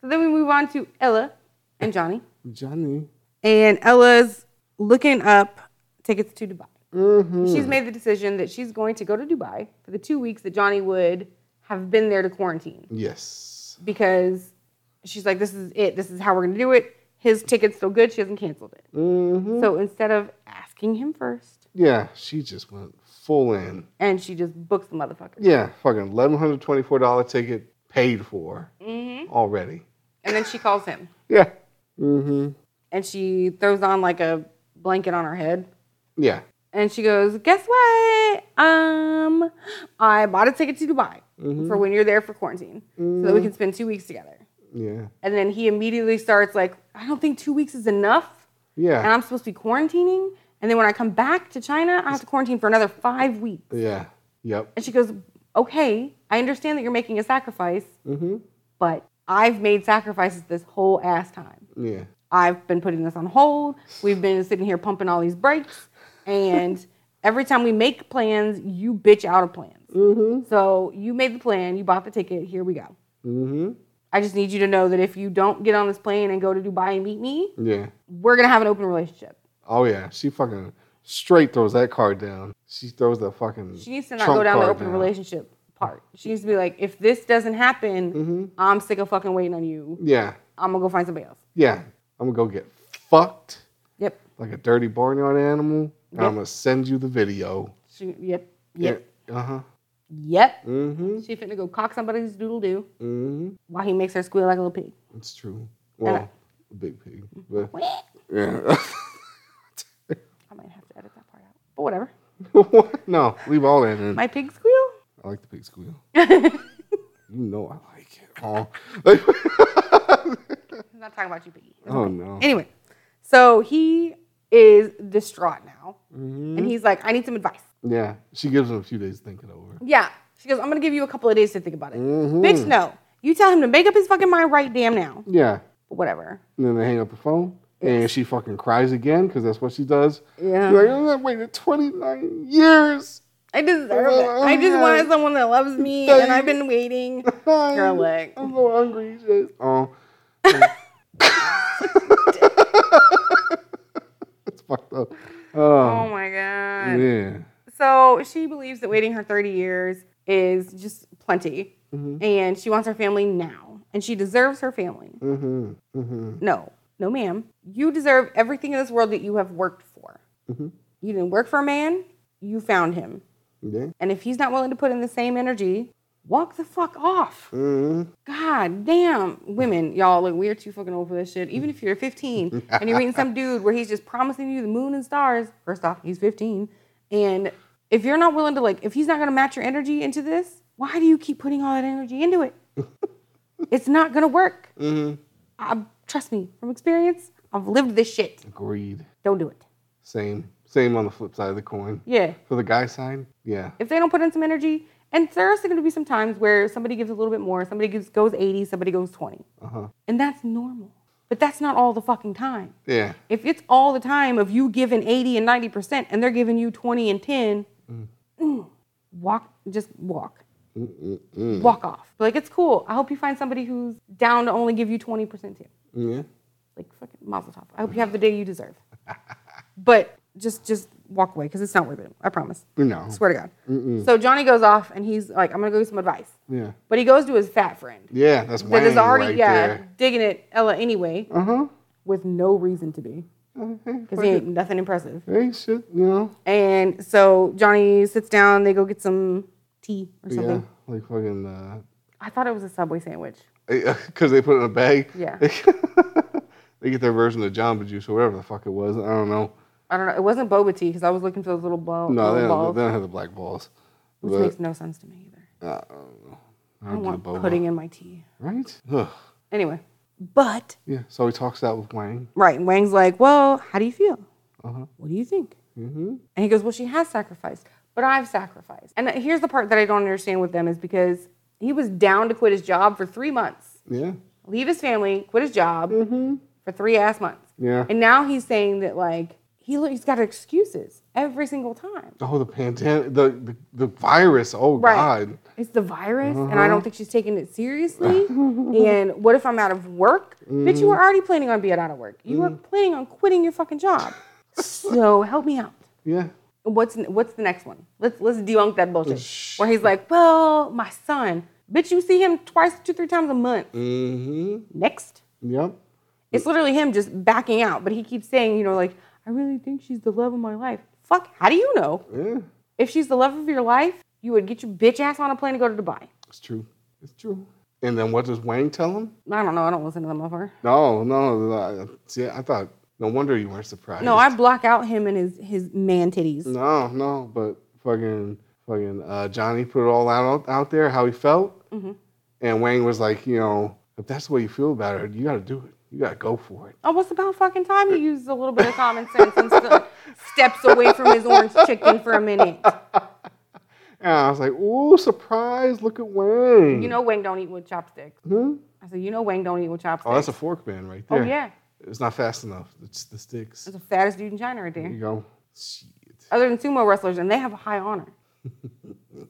So then we move on to Ella and Johnny. Johnny. And Ella's looking up tickets to Dubai. She's made the decision that she's going to go to Dubai for the two weeks that Johnny would have been there to quarantine Yes. because she's like, this is it. This is how we're going to do it. His ticket's still good. She hasn't canceled it. Mm-hmm. So instead of him first, Yeah, she just went full in. and she just books the motherfucker. Yeah, fucking eleven hundred twenty-four dollar ticket paid for Mm-hmm. already. And then she calls him [LAUGHS] Yeah. Mm-hmm. and she throws on like a blanket on her head. Yeah. And she goes, Guess what? Um, I bought a ticket to Dubai for when you're there for quarantine so that we can spend two weeks together. Yeah. And then he immediately starts like, I don't think two weeks is enough. Yeah. And I'm supposed to be quarantining. And then when I come back to China, I have to quarantine for another five weeks. Yeah. Yep. And she goes, Okay, I understand that you're making a sacrifice, Mm-hmm. but I've made sacrifices this whole ass time. Yeah. I've been putting this on hold. We've been sitting here pumping all these brakes. And every time we make plans, you bitch out of plans. Mm-hmm. So you made the plan, you bought the ticket, here we go. Mm-hmm. I just need you to know that if you don't get on this plane and go to Dubai and meet me, Yeah. we're gonna have an open relationship. Oh yeah. She fucking straight throws that card down. She throws the fucking. She needs to not go down the open relationship part. She needs to be like, if this doesn't happen, Mm-hmm. I'm sick of fucking waiting on you. Yeah. I'm gonna go find somebody else. Yeah. I'm gonna go get fucked Yep. like a dirty barnyard animal. And Yep. I'm gonna send you the video. She, yep. Yep. Uh huh. Yep. Mm-hmm. She finna go cock somebody's doodle doo Mm-hmm. while he makes her squeal like a little pig. It's true. Well, I- a big pig. But yeah. [LAUGHS] might have to edit that part out. But whatever. [LAUGHS] What? no, leave all that in. My pig squeal? I like the pig squeal. [LAUGHS] you know I like it. Oh, [LAUGHS] I'm not talking about you, piggy. oh no. Anyway, so he is distraught now. Mhm. And he's like, I need some advice. Yeah, she gives him a few days to think it over. Yeah. She goes, I'm gonna give you a couple of days to think about it. Mhm. Bitch, no. You tell him to make up his fucking mind right damn now. Yeah, But whatever. and then they hang up the phone, and she fucking cries again because that's what she does. Yeah. She's like, I waited 29 years. I deserve it. I just wanted someone that loves me and I've been waiting. [LAUGHS] Girl, like I'm so hungry. Says, oh. [LAUGHS] it's fucked up. Oh Oh, my god. yeah. So she believes that waiting her 30 years is just plenty. Mm-hmm. And she wants her family now. And she deserves her family. Mm-hmm. Mm-hmm. No, no, ma'am. You deserve everything in this world that you have worked for. Mhm. You didn't work for a man, you found him. Yeah. And if he's not willing to put in the same energy, walk the fuck off. Mm-hmm. God damn. Women, y'all, look, we're too fucking old for this shit. Even if you're 15 and you're meeting some dude where he's just promising you the moon and stars, first off, he's 15. And if you're not willing to, like, if he's not gonna match your energy into this, why do you keep putting all that energy into it? [LAUGHS] it's not gonna work. Mm-hmm. I, trust me, from experience, I've lived this shit. Agreed. Don't do it. Same. Same on the flip side of the coin. Yeah. For the guy side, yeah. If they don't put in some energy, and there's going to be some times where somebody gives a little bit more, somebody gives, goes 80, somebody goes 20. Uh-huh. And that's normal. But that's not all the fucking time. Yeah. If it's all the time of you giving 80 and 90% and they're giving you 20 and 10, mm, [CLEARS THROAT] walk, just walk. Mm-mm-mm. Walk off. Like, it's cool. I hope you find somebody who's down to only give you 20% too. Yeah. Like, fucking mazel tov. I hope you have the day you deserve. [LAUGHS] but just just walk away because it's not worth it. I promise. No. Swear to God. So Johnny goes off and he's like, I'm gonna go get some advice. Yeah. But he goes to his fat friend Yeah, that's that is already right yeah there. digging it Ella anyway Uh-huh. with no reason to be because he ain't nothing impressive. Hey, shit, you know? And so Johnny sits down. They go get some tea or something. Yeah. Like fucking, uh, I thought it was a Subway sandwich. [LAUGHS] because they put it in a bag. Yeah. [LAUGHS] they get their version of Jamba Juice or whatever the fuck it was. I don't know. I don't know. It wasn't boba tea because I was looking for those little, ball, No, they little don't, balls, they don't have the black balls. which But, makes no sense to me either. uh, I don't know. I don't do want boba. pudding in my tea. Right? Ugh. Anyway, but Yeah. So he talks out with Wang. right, and Wang's like, "Well, how do you feel? Uh-huh. What do you think?" Mm-hmm. And he goes, Well, she has sacrificed, but I've sacrificed. And here's the part that I don't understand with them is because he was down to quit his job for three months, Yeah. leave his family, quit his job mm-hmm. for three ass months. Yeah. And now he's saying that, like, he, he's got excuses every single time. Oh, the pandemic, the, the the virus. Oh Right. God. It's the virus, and I uh-huh. don't think she's taking it seriously. [LAUGHS] and what if I'm out of work? Bitch, you mm. were already planning on being out of work. You were mm. planning on quitting your fucking job. [LAUGHS] So help me out. Yeah. What's what's the next one? Let's let's debunk that bullshit. Shh. Where he's like, well, my son, bitch, you see him twice, two, three times a month. Mm-hmm. Next, Yep. it's literally him just backing out, but he keeps saying, you know, like, I really think she's the love of my life. Fuck, how do you know? Yeah. If she's the love of your life, you would get your bitch ass on a plane to go to Dubai. It's true. It's true. And then what does Wayne tell him? I don't know. I don't listen to them motherfucker. No, no. I- See, I thought. No wonder you weren't surprised. No, I block out him and his his man titties. No, no. But fucking, fucking uh, Johnny put it all out out there how he felt, Mm-hmm. and Wayne was like, you know, if that's the way you feel about it, you got to do it. You got to go for it. Oh, what's about fucking time he used a little bit of common sense and st- steps away from his orange chicken for a minute? [LAUGHS] And I was like, ooh, surprise! Look at Wayne. You know Wang don't eat with chopsticks. Hmm? I said, you know Wang don't eat with chopsticks. Oh, that's a fork man right there. Oh, there. It's not fast enough. It's the sticks. That's the fattest dude in China right There there. you go. Shit. Other than sumo wrestlers, and they have a high honor. [LAUGHS]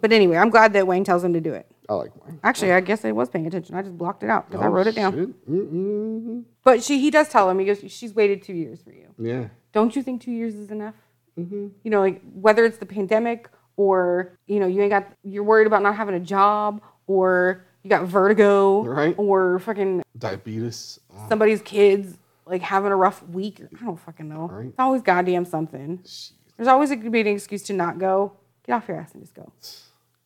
but anyway, I'm glad that Wayne tells him to do it. I like Wayne. Actually, I guess I was paying attention. I just blocked it out because I Oh, wrote it down. Mm-mm. But she, he does tell him. He goes, "She's waited two years for you. Yeah. Don't you think two years is enough? Mm-hmm. You know, like whether it's the pandemic or you know you ain't got you're worried about not having a job or you got vertigo Right. or fucking Diabetes. Oh, somebody's kids like having a rough week. I don't fucking know. Right. It's always goddamn something. shit. There's always a an excuse to not go. Get off your ass and just go.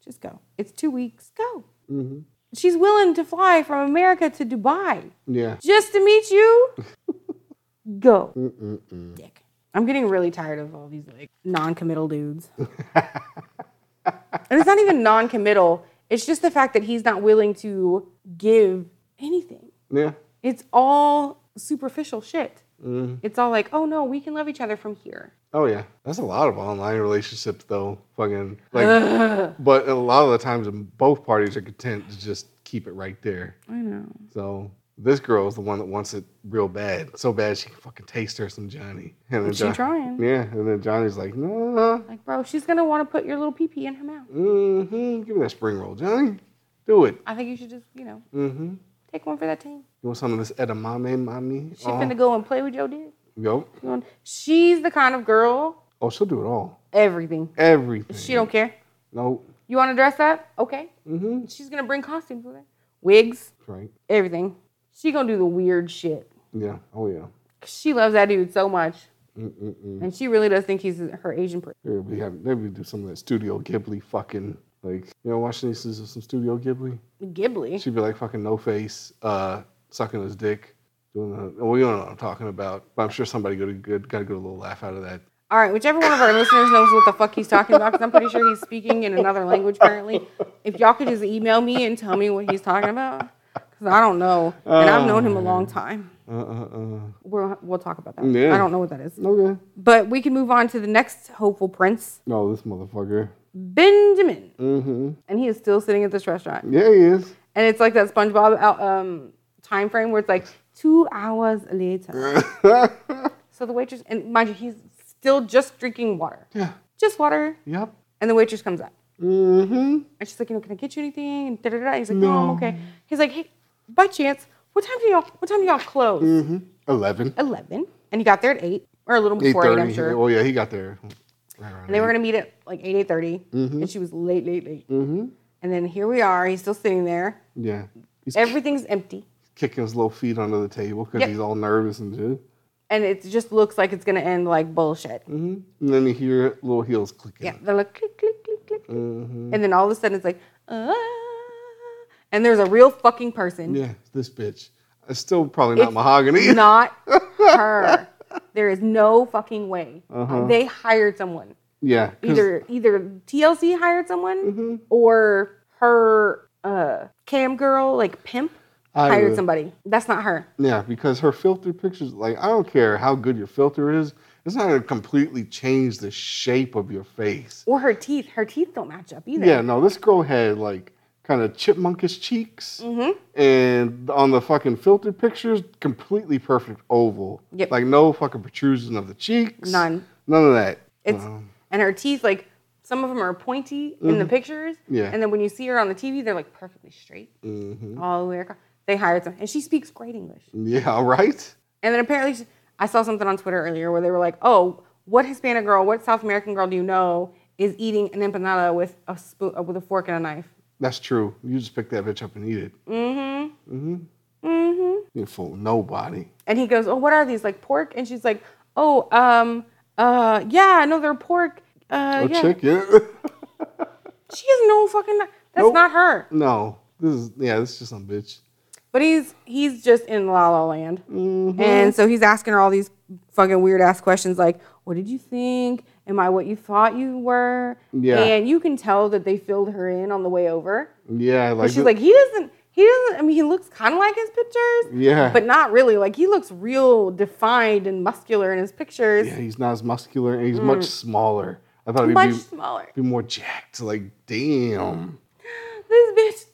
Just go. It's two weeks. Go. Mm-hmm. She's willing to fly from America to Dubai Yeah. just to meet you. [LAUGHS] go. Mm-mm-mm. Dick. I'm getting really tired of all these like non-committal dudes. [LAUGHS] and it's not even non-committal. It's just the fact that he's not willing to give anything. Yeah. It's all superficial shit. Mhm. It's all like, oh no, we can love each other from here. Oh yeah. That's a lot of online relationships though. Fucking like but a lot of the times both parties are content to just keep it right there. I know. So this girl is the one that wants it real bad. So bad she can fucking taste her some Johnny. And then She trying. Yeah. And then Johnny's like, no. Like, bro, she's gonna want to put your little pee pee in her mouth. Mm-hmm. Give me that spring roll, Johnny. Do it. I think you should just, you know, Mm-hmm. take one for that team. You want some of this edamame, mommy? She finna go and play with your dick. Yup. She's the kind of girl, Oh, she'll do it all. everything. Everything. She don't care. Nope. You want to dress up? Okay. Mm-hmm. She's gonna bring costumes with her, wigs, Right. everything. She gonna do the weird shit. Yeah. Oh yeah. She loves that dude so much, Mm-mm-mm. and she really does think he's her Asian person. Maybe have maybe do some of that Studio Ghibli fucking like you know watching these of some Studio Ghibli. Ghibli. She'd be like fucking no face, uh, sucking his dick, doing the. Well, you don't know what I'm talking about, but I'm sure somebody got a good got a good little laugh out of that. All right, whichever one of our listeners knows what the fuck he's talking about, because I'm pretty sure he's speaking in another language currently. If y'all could just email me and tell me what he's talking about, I don't know, and I've known him a long time. Uh uh uh. We'll, we'll talk about that. Yeah. I don't know what that is. Okay. But we can move on to the next hopeful prince, No, this motherfucker. Benjamin. Mm-hmm. And he is still sitting at this restaurant. Yeah, he is. And it's like that SpongeBob um, time frame where it's like two hours later. [LAUGHS] So the waitress, and mind you, he's still just drinking water. yeah. Just water. Yep. And the waitress comes up. Mm-hmm. And she's like, you know, can I get you anything? And da da da. He's like, no, I'm okay. He's like, hey, by chance, what time do y'all what time do y'all close? Mm-hmm. Eleven. Eleven. And he got there at eight. Or a little before eight, I'm sure. Oh yeah, he got there. Right And they were gonna meet at like eight, eight Mm-hmm. and she was late, late, late. Mm-hmm. And then here we are, he's still sitting there. Yeah. He's Everything's empty. kicking his little feet under the table because Yep. he's all nervous and shit. And it just looks like it's gonna end like bullshit. Mm-hmm. And then you hear little heels clicking. Yeah. They're like click, click, click, click. Mm-hmm. And then all of a sudden it's like, ah. And there's a real fucking person. Yeah, this bitch. It's still probably not It's mahogany. [LAUGHS] Not her. There is no fucking way. Uh-huh. They hired someone. Yeah. Either either TLC hired someone Mhm. or her uh, cam girl, like pimp, I hired would- somebody. That's not her. Yeah, because her filter pictures, like, I don't care how good your filter is, it's not going to completely change the shape of your face. Or her teeth. Her teeth don't match up either. Yeah, no, this girl had, like, kind of chipmunkish cheeks. Mm-hmm. And on the fucking filtered pictures, completely perfect oval. Yep. Like, no fucking protrusion of the cheeks. None. None of that. It's Um, and her teeth like some of them are pointy in the pictures. Mm-hmm. Yeah. And then when you see her on the TV, they're like perfectly straight mhm. all the way across. They hired some, and she speaks great English. Yeah, right? And then apparently, she- I saw something on Twitter earlier where they were like, "Oh, what Hispanic girl, what South American girl do you know is eating an empanada with a spoon, with a fork and a knife? That's true. You just pick that bitch up and eat it. Mm-hmm. Mm-hmm. Mm-hmm. You fool nobody. And he goes, "Oh, what are these? Like pork?" And she's like, "Oh, um, uh, yeah, no, they're pork. Uh, Oh, yeah." chicken. [LAUGHS] She has no fucking. That's Nope. not her. no. This is yeah, this is just some bitch. But he's he's just in La La Land, Mm-hmm. and so he's asking her all these fucking weird ass questions like, "What did you think? Am I what you thought you were?" Yeah. And you can tell that they filled her in on the way over. Yeah, But like she's the- like, he doesn't. He doesn't. I mean, he looks kind of like his pictures. Yeah. But not really. Like he looks real defined and muscular in his pictures. yeah, he's not as muscular and he's much smaller. I thought he'd Mm. much be, smaller. be more jacked. Like, damn. This bitch.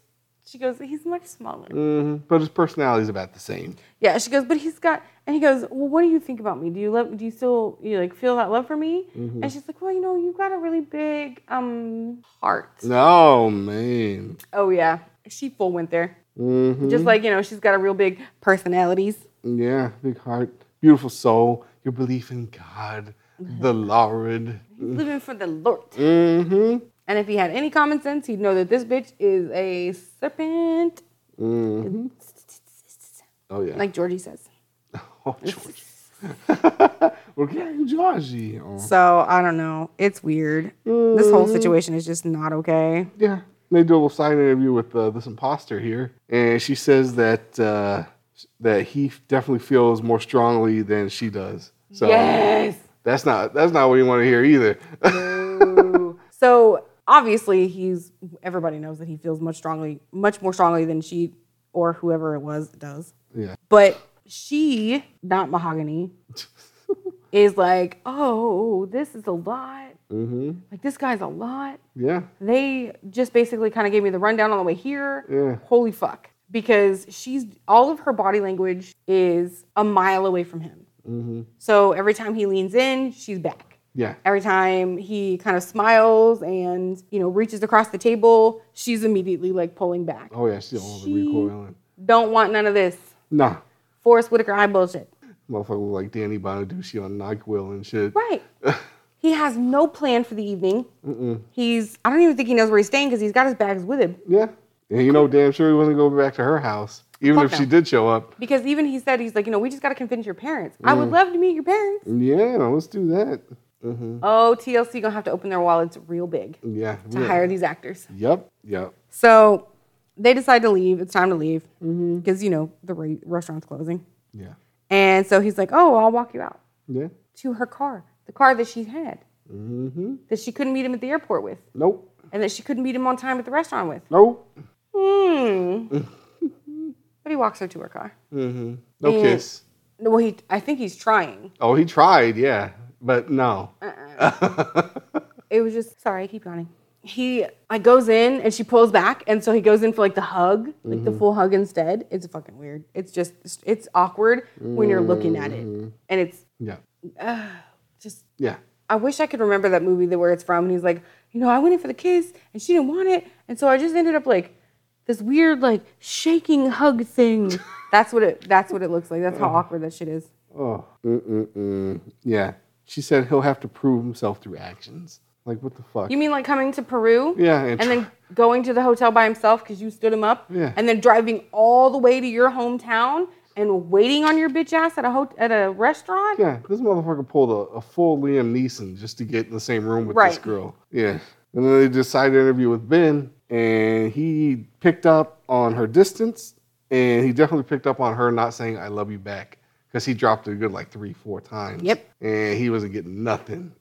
She goes, he's much smaller. Mm-hmm. But his personality's about the same. Yeah, she goes, but he's got, and he goes, well, what do you think about me? Do you love? Do you still you like feel that love for me? Mm-hmm. And she's like, well, you know, you've got a really big um heart. Oh man. Oh yeah, she full went there. Mm-hmm. Just like you know, she's got a real big personalities. Yeah, big heart, beautiful soul. Your belief in God, the [LAUGHS] Lord. He's living for the Lord. Mm-hmm. And if he had any common sense, he'd know that this bitch is a serpent, Mm-hmm. Oh yeah. like Georgie says. [LAUGHS] oh, Georgie. [LAUGHS] We're getting Georgie. Oh. So I don't know. It's weird. This whole situation is just not okay. Yeah. They do a little side interview with uh, this imposter here, and she says that uh, that he definitely feels more strongly than she does. So yes. that's not that's not what you want to hear either. [LAUGHS] So obviously he's everybody knows that he feels much strongly much more strongly than she or whoever it was does yeah. but she not mahogany [LAUGHS] is like oh this is a lot Mm-hmm. like this guy's a lot Yeah. they just basically kind of gave me the rundown on the way here Yeah. holy fuck because she's all of her body language is a mile away from him Mm-hmm. so every time he leans in she's back Yeah. Every time he kind of smiles and, you know, reaches across the table, she's immediately like pulling back. Oh yeah. She's all the She- recoiling. Don't want none of this. Nah. Forest Whitaker eye bullshit. Motherfucker look like Danny Bonaduce on NyQuil and shit. Right. [LAUGHS] he has no plan for the evening. He's, I don't even think he knows where he's staying because he's got his bags with him. Yeah. And you know damn sure he wasn't going back to her house. Even Fuck if no. she did show up. Because even he said, he's like, you know, we just got to convince your parents. I would love to meet your parents. Yeah, let's do that. Mm-hmm. Oh, TLC gonna have to open their wallets real big Yeah. to yeah. hire these actors. Yep. Yep. So they decide to leave. It's time to leave because, you know, the re- restaurant's closing. Yeah. And so he's like, oh, I'll walk you out. Yeah. to her car, the car that she had, Mm-hmm. that she couldn't meet him at the airport with, Nope. and that she couldn't meet him on time at the restaurant with. Nope. Hmm. [LAUGHS] but he walks her to her car. Mm-hmm. No And- kiss. No, Well, he, I think he's trying. Oh, he tried, yeah. But no. Uh-uh. It was just sorry, I keep yawning. He like goes in and she pulls back, and so he goes in for like the hug, like the mm-hmm. full hug instead. It's fucking weird. It's just it's awkward when you're looking at it, mm-hmm. and it's yeah. just Yeah. I wish I could remember that movie that where it's from. And he's like, you know, I went in for the kiss and she didn't want it. And so I just ended up like this weird, like shaking hug thing. [LAUGHS] that's what it that's what it looks like. That's how awkward that shit is. Oh. Mm-mm-mm. Yeah. She said he'll have to prove himself through actions. Like, what the fuck? You mean like coming to Peru? Yeah, And, and then going to the hotel by himself because you stood him up? Yeah. And then driving all the way to your hometown and waiting on your bitch ass at a hot at a restaurant? Yeah, this motherfucker pulled a, a full Liam Neeson just to get in the same room with this girl. Yeah. And then they decided to interview with Ben, and he picked up on her distance, and he definitely picked up on her not saying, I love you back, because he dropped it a good like three, four times. Yep. And he wasn't getting nothing.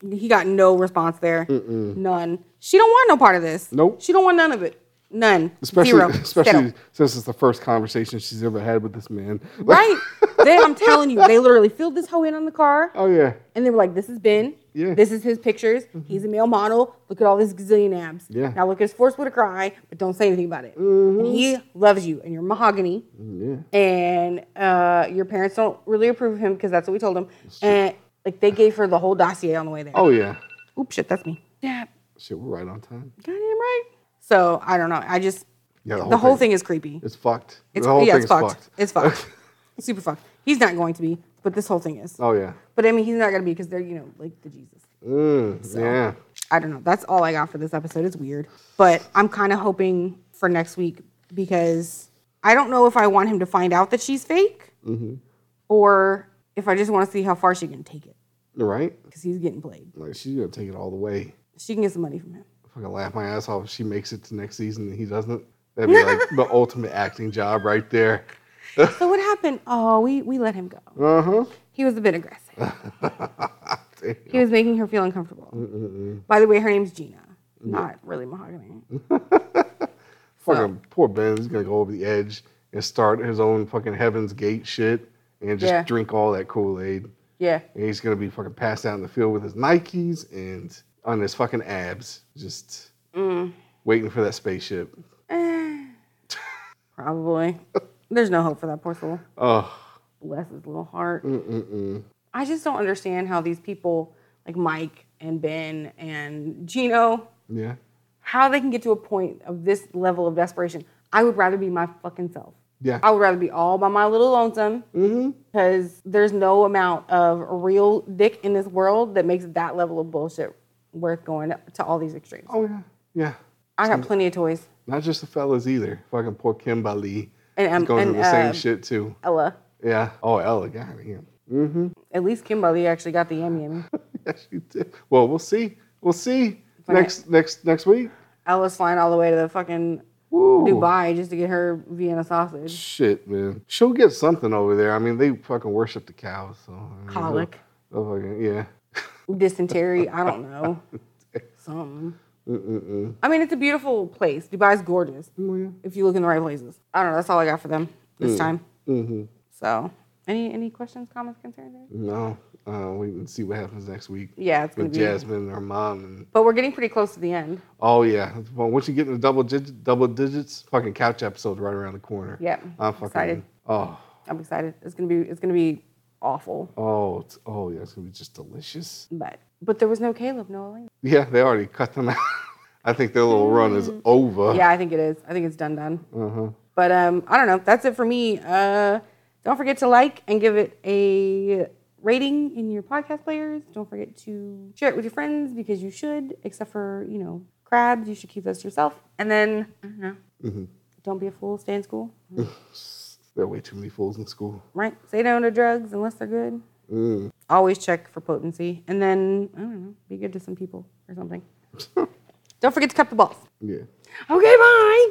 He got no response there. None. She don't want no part of this. Nope. She don't want none of it. None. Especially, Zero. especially Zero. since it's the first conversation she's ever had with this man. [LAUGHS] Right? they, I'm telling you, they literally filled this hoe in on the car, oh, yeah. and they were like, "This is Ben. Yeah. Mm-hmm. This is his pictures. He's a male model. Look at all his gazillion abs. Yeah. Now look at his force with a cry, but don't say anything about it. And he loves you, and you're mahogany, Mm, Yeah. and uh, your parents don't really approve of him because that's what we told them. And like they gave her the whole dossier on the way there. Oh, yeah. Oops, shit, that's me. Yeah, Shit, we're right on time. goddamn right. So I don't know. I just Yeah, the whole, thing. is creepy. It's fucked. It's the whole yeah, thing it's is fucked. fucked. It's fucked. [LAUGHS] Super fucked. He's not going to be, but this whole thing is. Oh yeah. But I mean, he's not going to be because they're, you know, like the Jesus. Mm, yeah. I don't know. That's all I got for this episode. It's weird. But I'm kind of hoping for next week because I don't know if I want him to find out that she's fake or if I just want to see how far she can take it Right. because he's getting played. Like she's gonna take it all the way. She can get some money from him. Fucking laugh my ass off if she makes it to next season and he doesn't. That'd be like the [LAUGHS] ultimate acting job right there. So what happened? Oh, we, we let him go. Uh huh. He was a bit aggressive. [LAUGHS] He was making her feel uncomfortable. By the way, her name's Gina, not really Mahogany. [LAUGHS] Fucking poor Ben is gonna go over the edge and start his own fucking Heaven's Gate shit and just Yeah. drink all that Kool Aid. Yeah. And he's gonna be fucking passed out in the field with his Nikes and on his fucking abs, just Mm. waiting for that spaceship. [SIGHS] Probably. There's no hope for that poor soul. Oh, Bless his little heart. mm-mm-mm. I just don't understand how these people, like Mike and Ben and Gino, yeah. how they can get to a point of this level of desperation. I would rather be my fucking self. Yeah. I would rather be all by my little lonesome Mm-hmm. because there's no amount of real dick in this world that makes that level of bullshit worth going to all these extremes. Oh yeah. Yeah. I got plenty of toys. Not just the fellas either. Fucking poor Kimberly. And, um, going and through the same uh, shit too. Ella. Yeah. Oh, Ella, God damn. Mm-hmm. At least Kimberly actually got the yummy. [LAUGHS] yes, you did. Well, we'll see. We'll see next next next week. Ella's flying all the way to the fucking Woo. Dubai just to get her Vienna sausage. Shit, man. She'll get something over there. I mean, they fucking worship the cows. So I mean, Colic, they'll- they'll fucking- yeah. Dysentery, I don't know. [LAUGHS] Something. Mm-mm-mm. I mean, it's a beautiful place. Dubai's gorgeous yeah. if you look in the right places. I don't know. That's all I got for them this time. Mm-hmm. So, any any questions, comments, concerns? No. Uh, we can see what happens next week Yeah, it's be. Jasmine and her mom. And But we're getting pretty close to the end. oh yeah, well, once you get into double digit, double digits, fucking couch episode right around the corner. Yep. I'm fucking excited. Oh, I'm excited. It's gonna be it's gonna be awful. oh, it's, oh yeah, it's gonna be just delicious. But but there was no Caleb, no Elena. Yeah, they already cut them out. [LAUGHS] I think their little run is over. Yeah, I think it is. I think it's done done. Uh-huh. But um, I don't know. That's it for me. Uh, don't forget to like and give it a rating in your podcast players. Don't forget to share it with your friends because you should, except for, you know, crabs. You should keep those to yourself. And then, I don't know. Mm-hmm. Don't be a fool. Stay in school. [LAUGHS] There are way too many fools in school. Right? Say no to drugs unless they're good. Mm. Always check for potency. And then, I don't know, be good to some people or something. [LAUGHS] don't forget to cut the balls. Yeah. Okay, bye.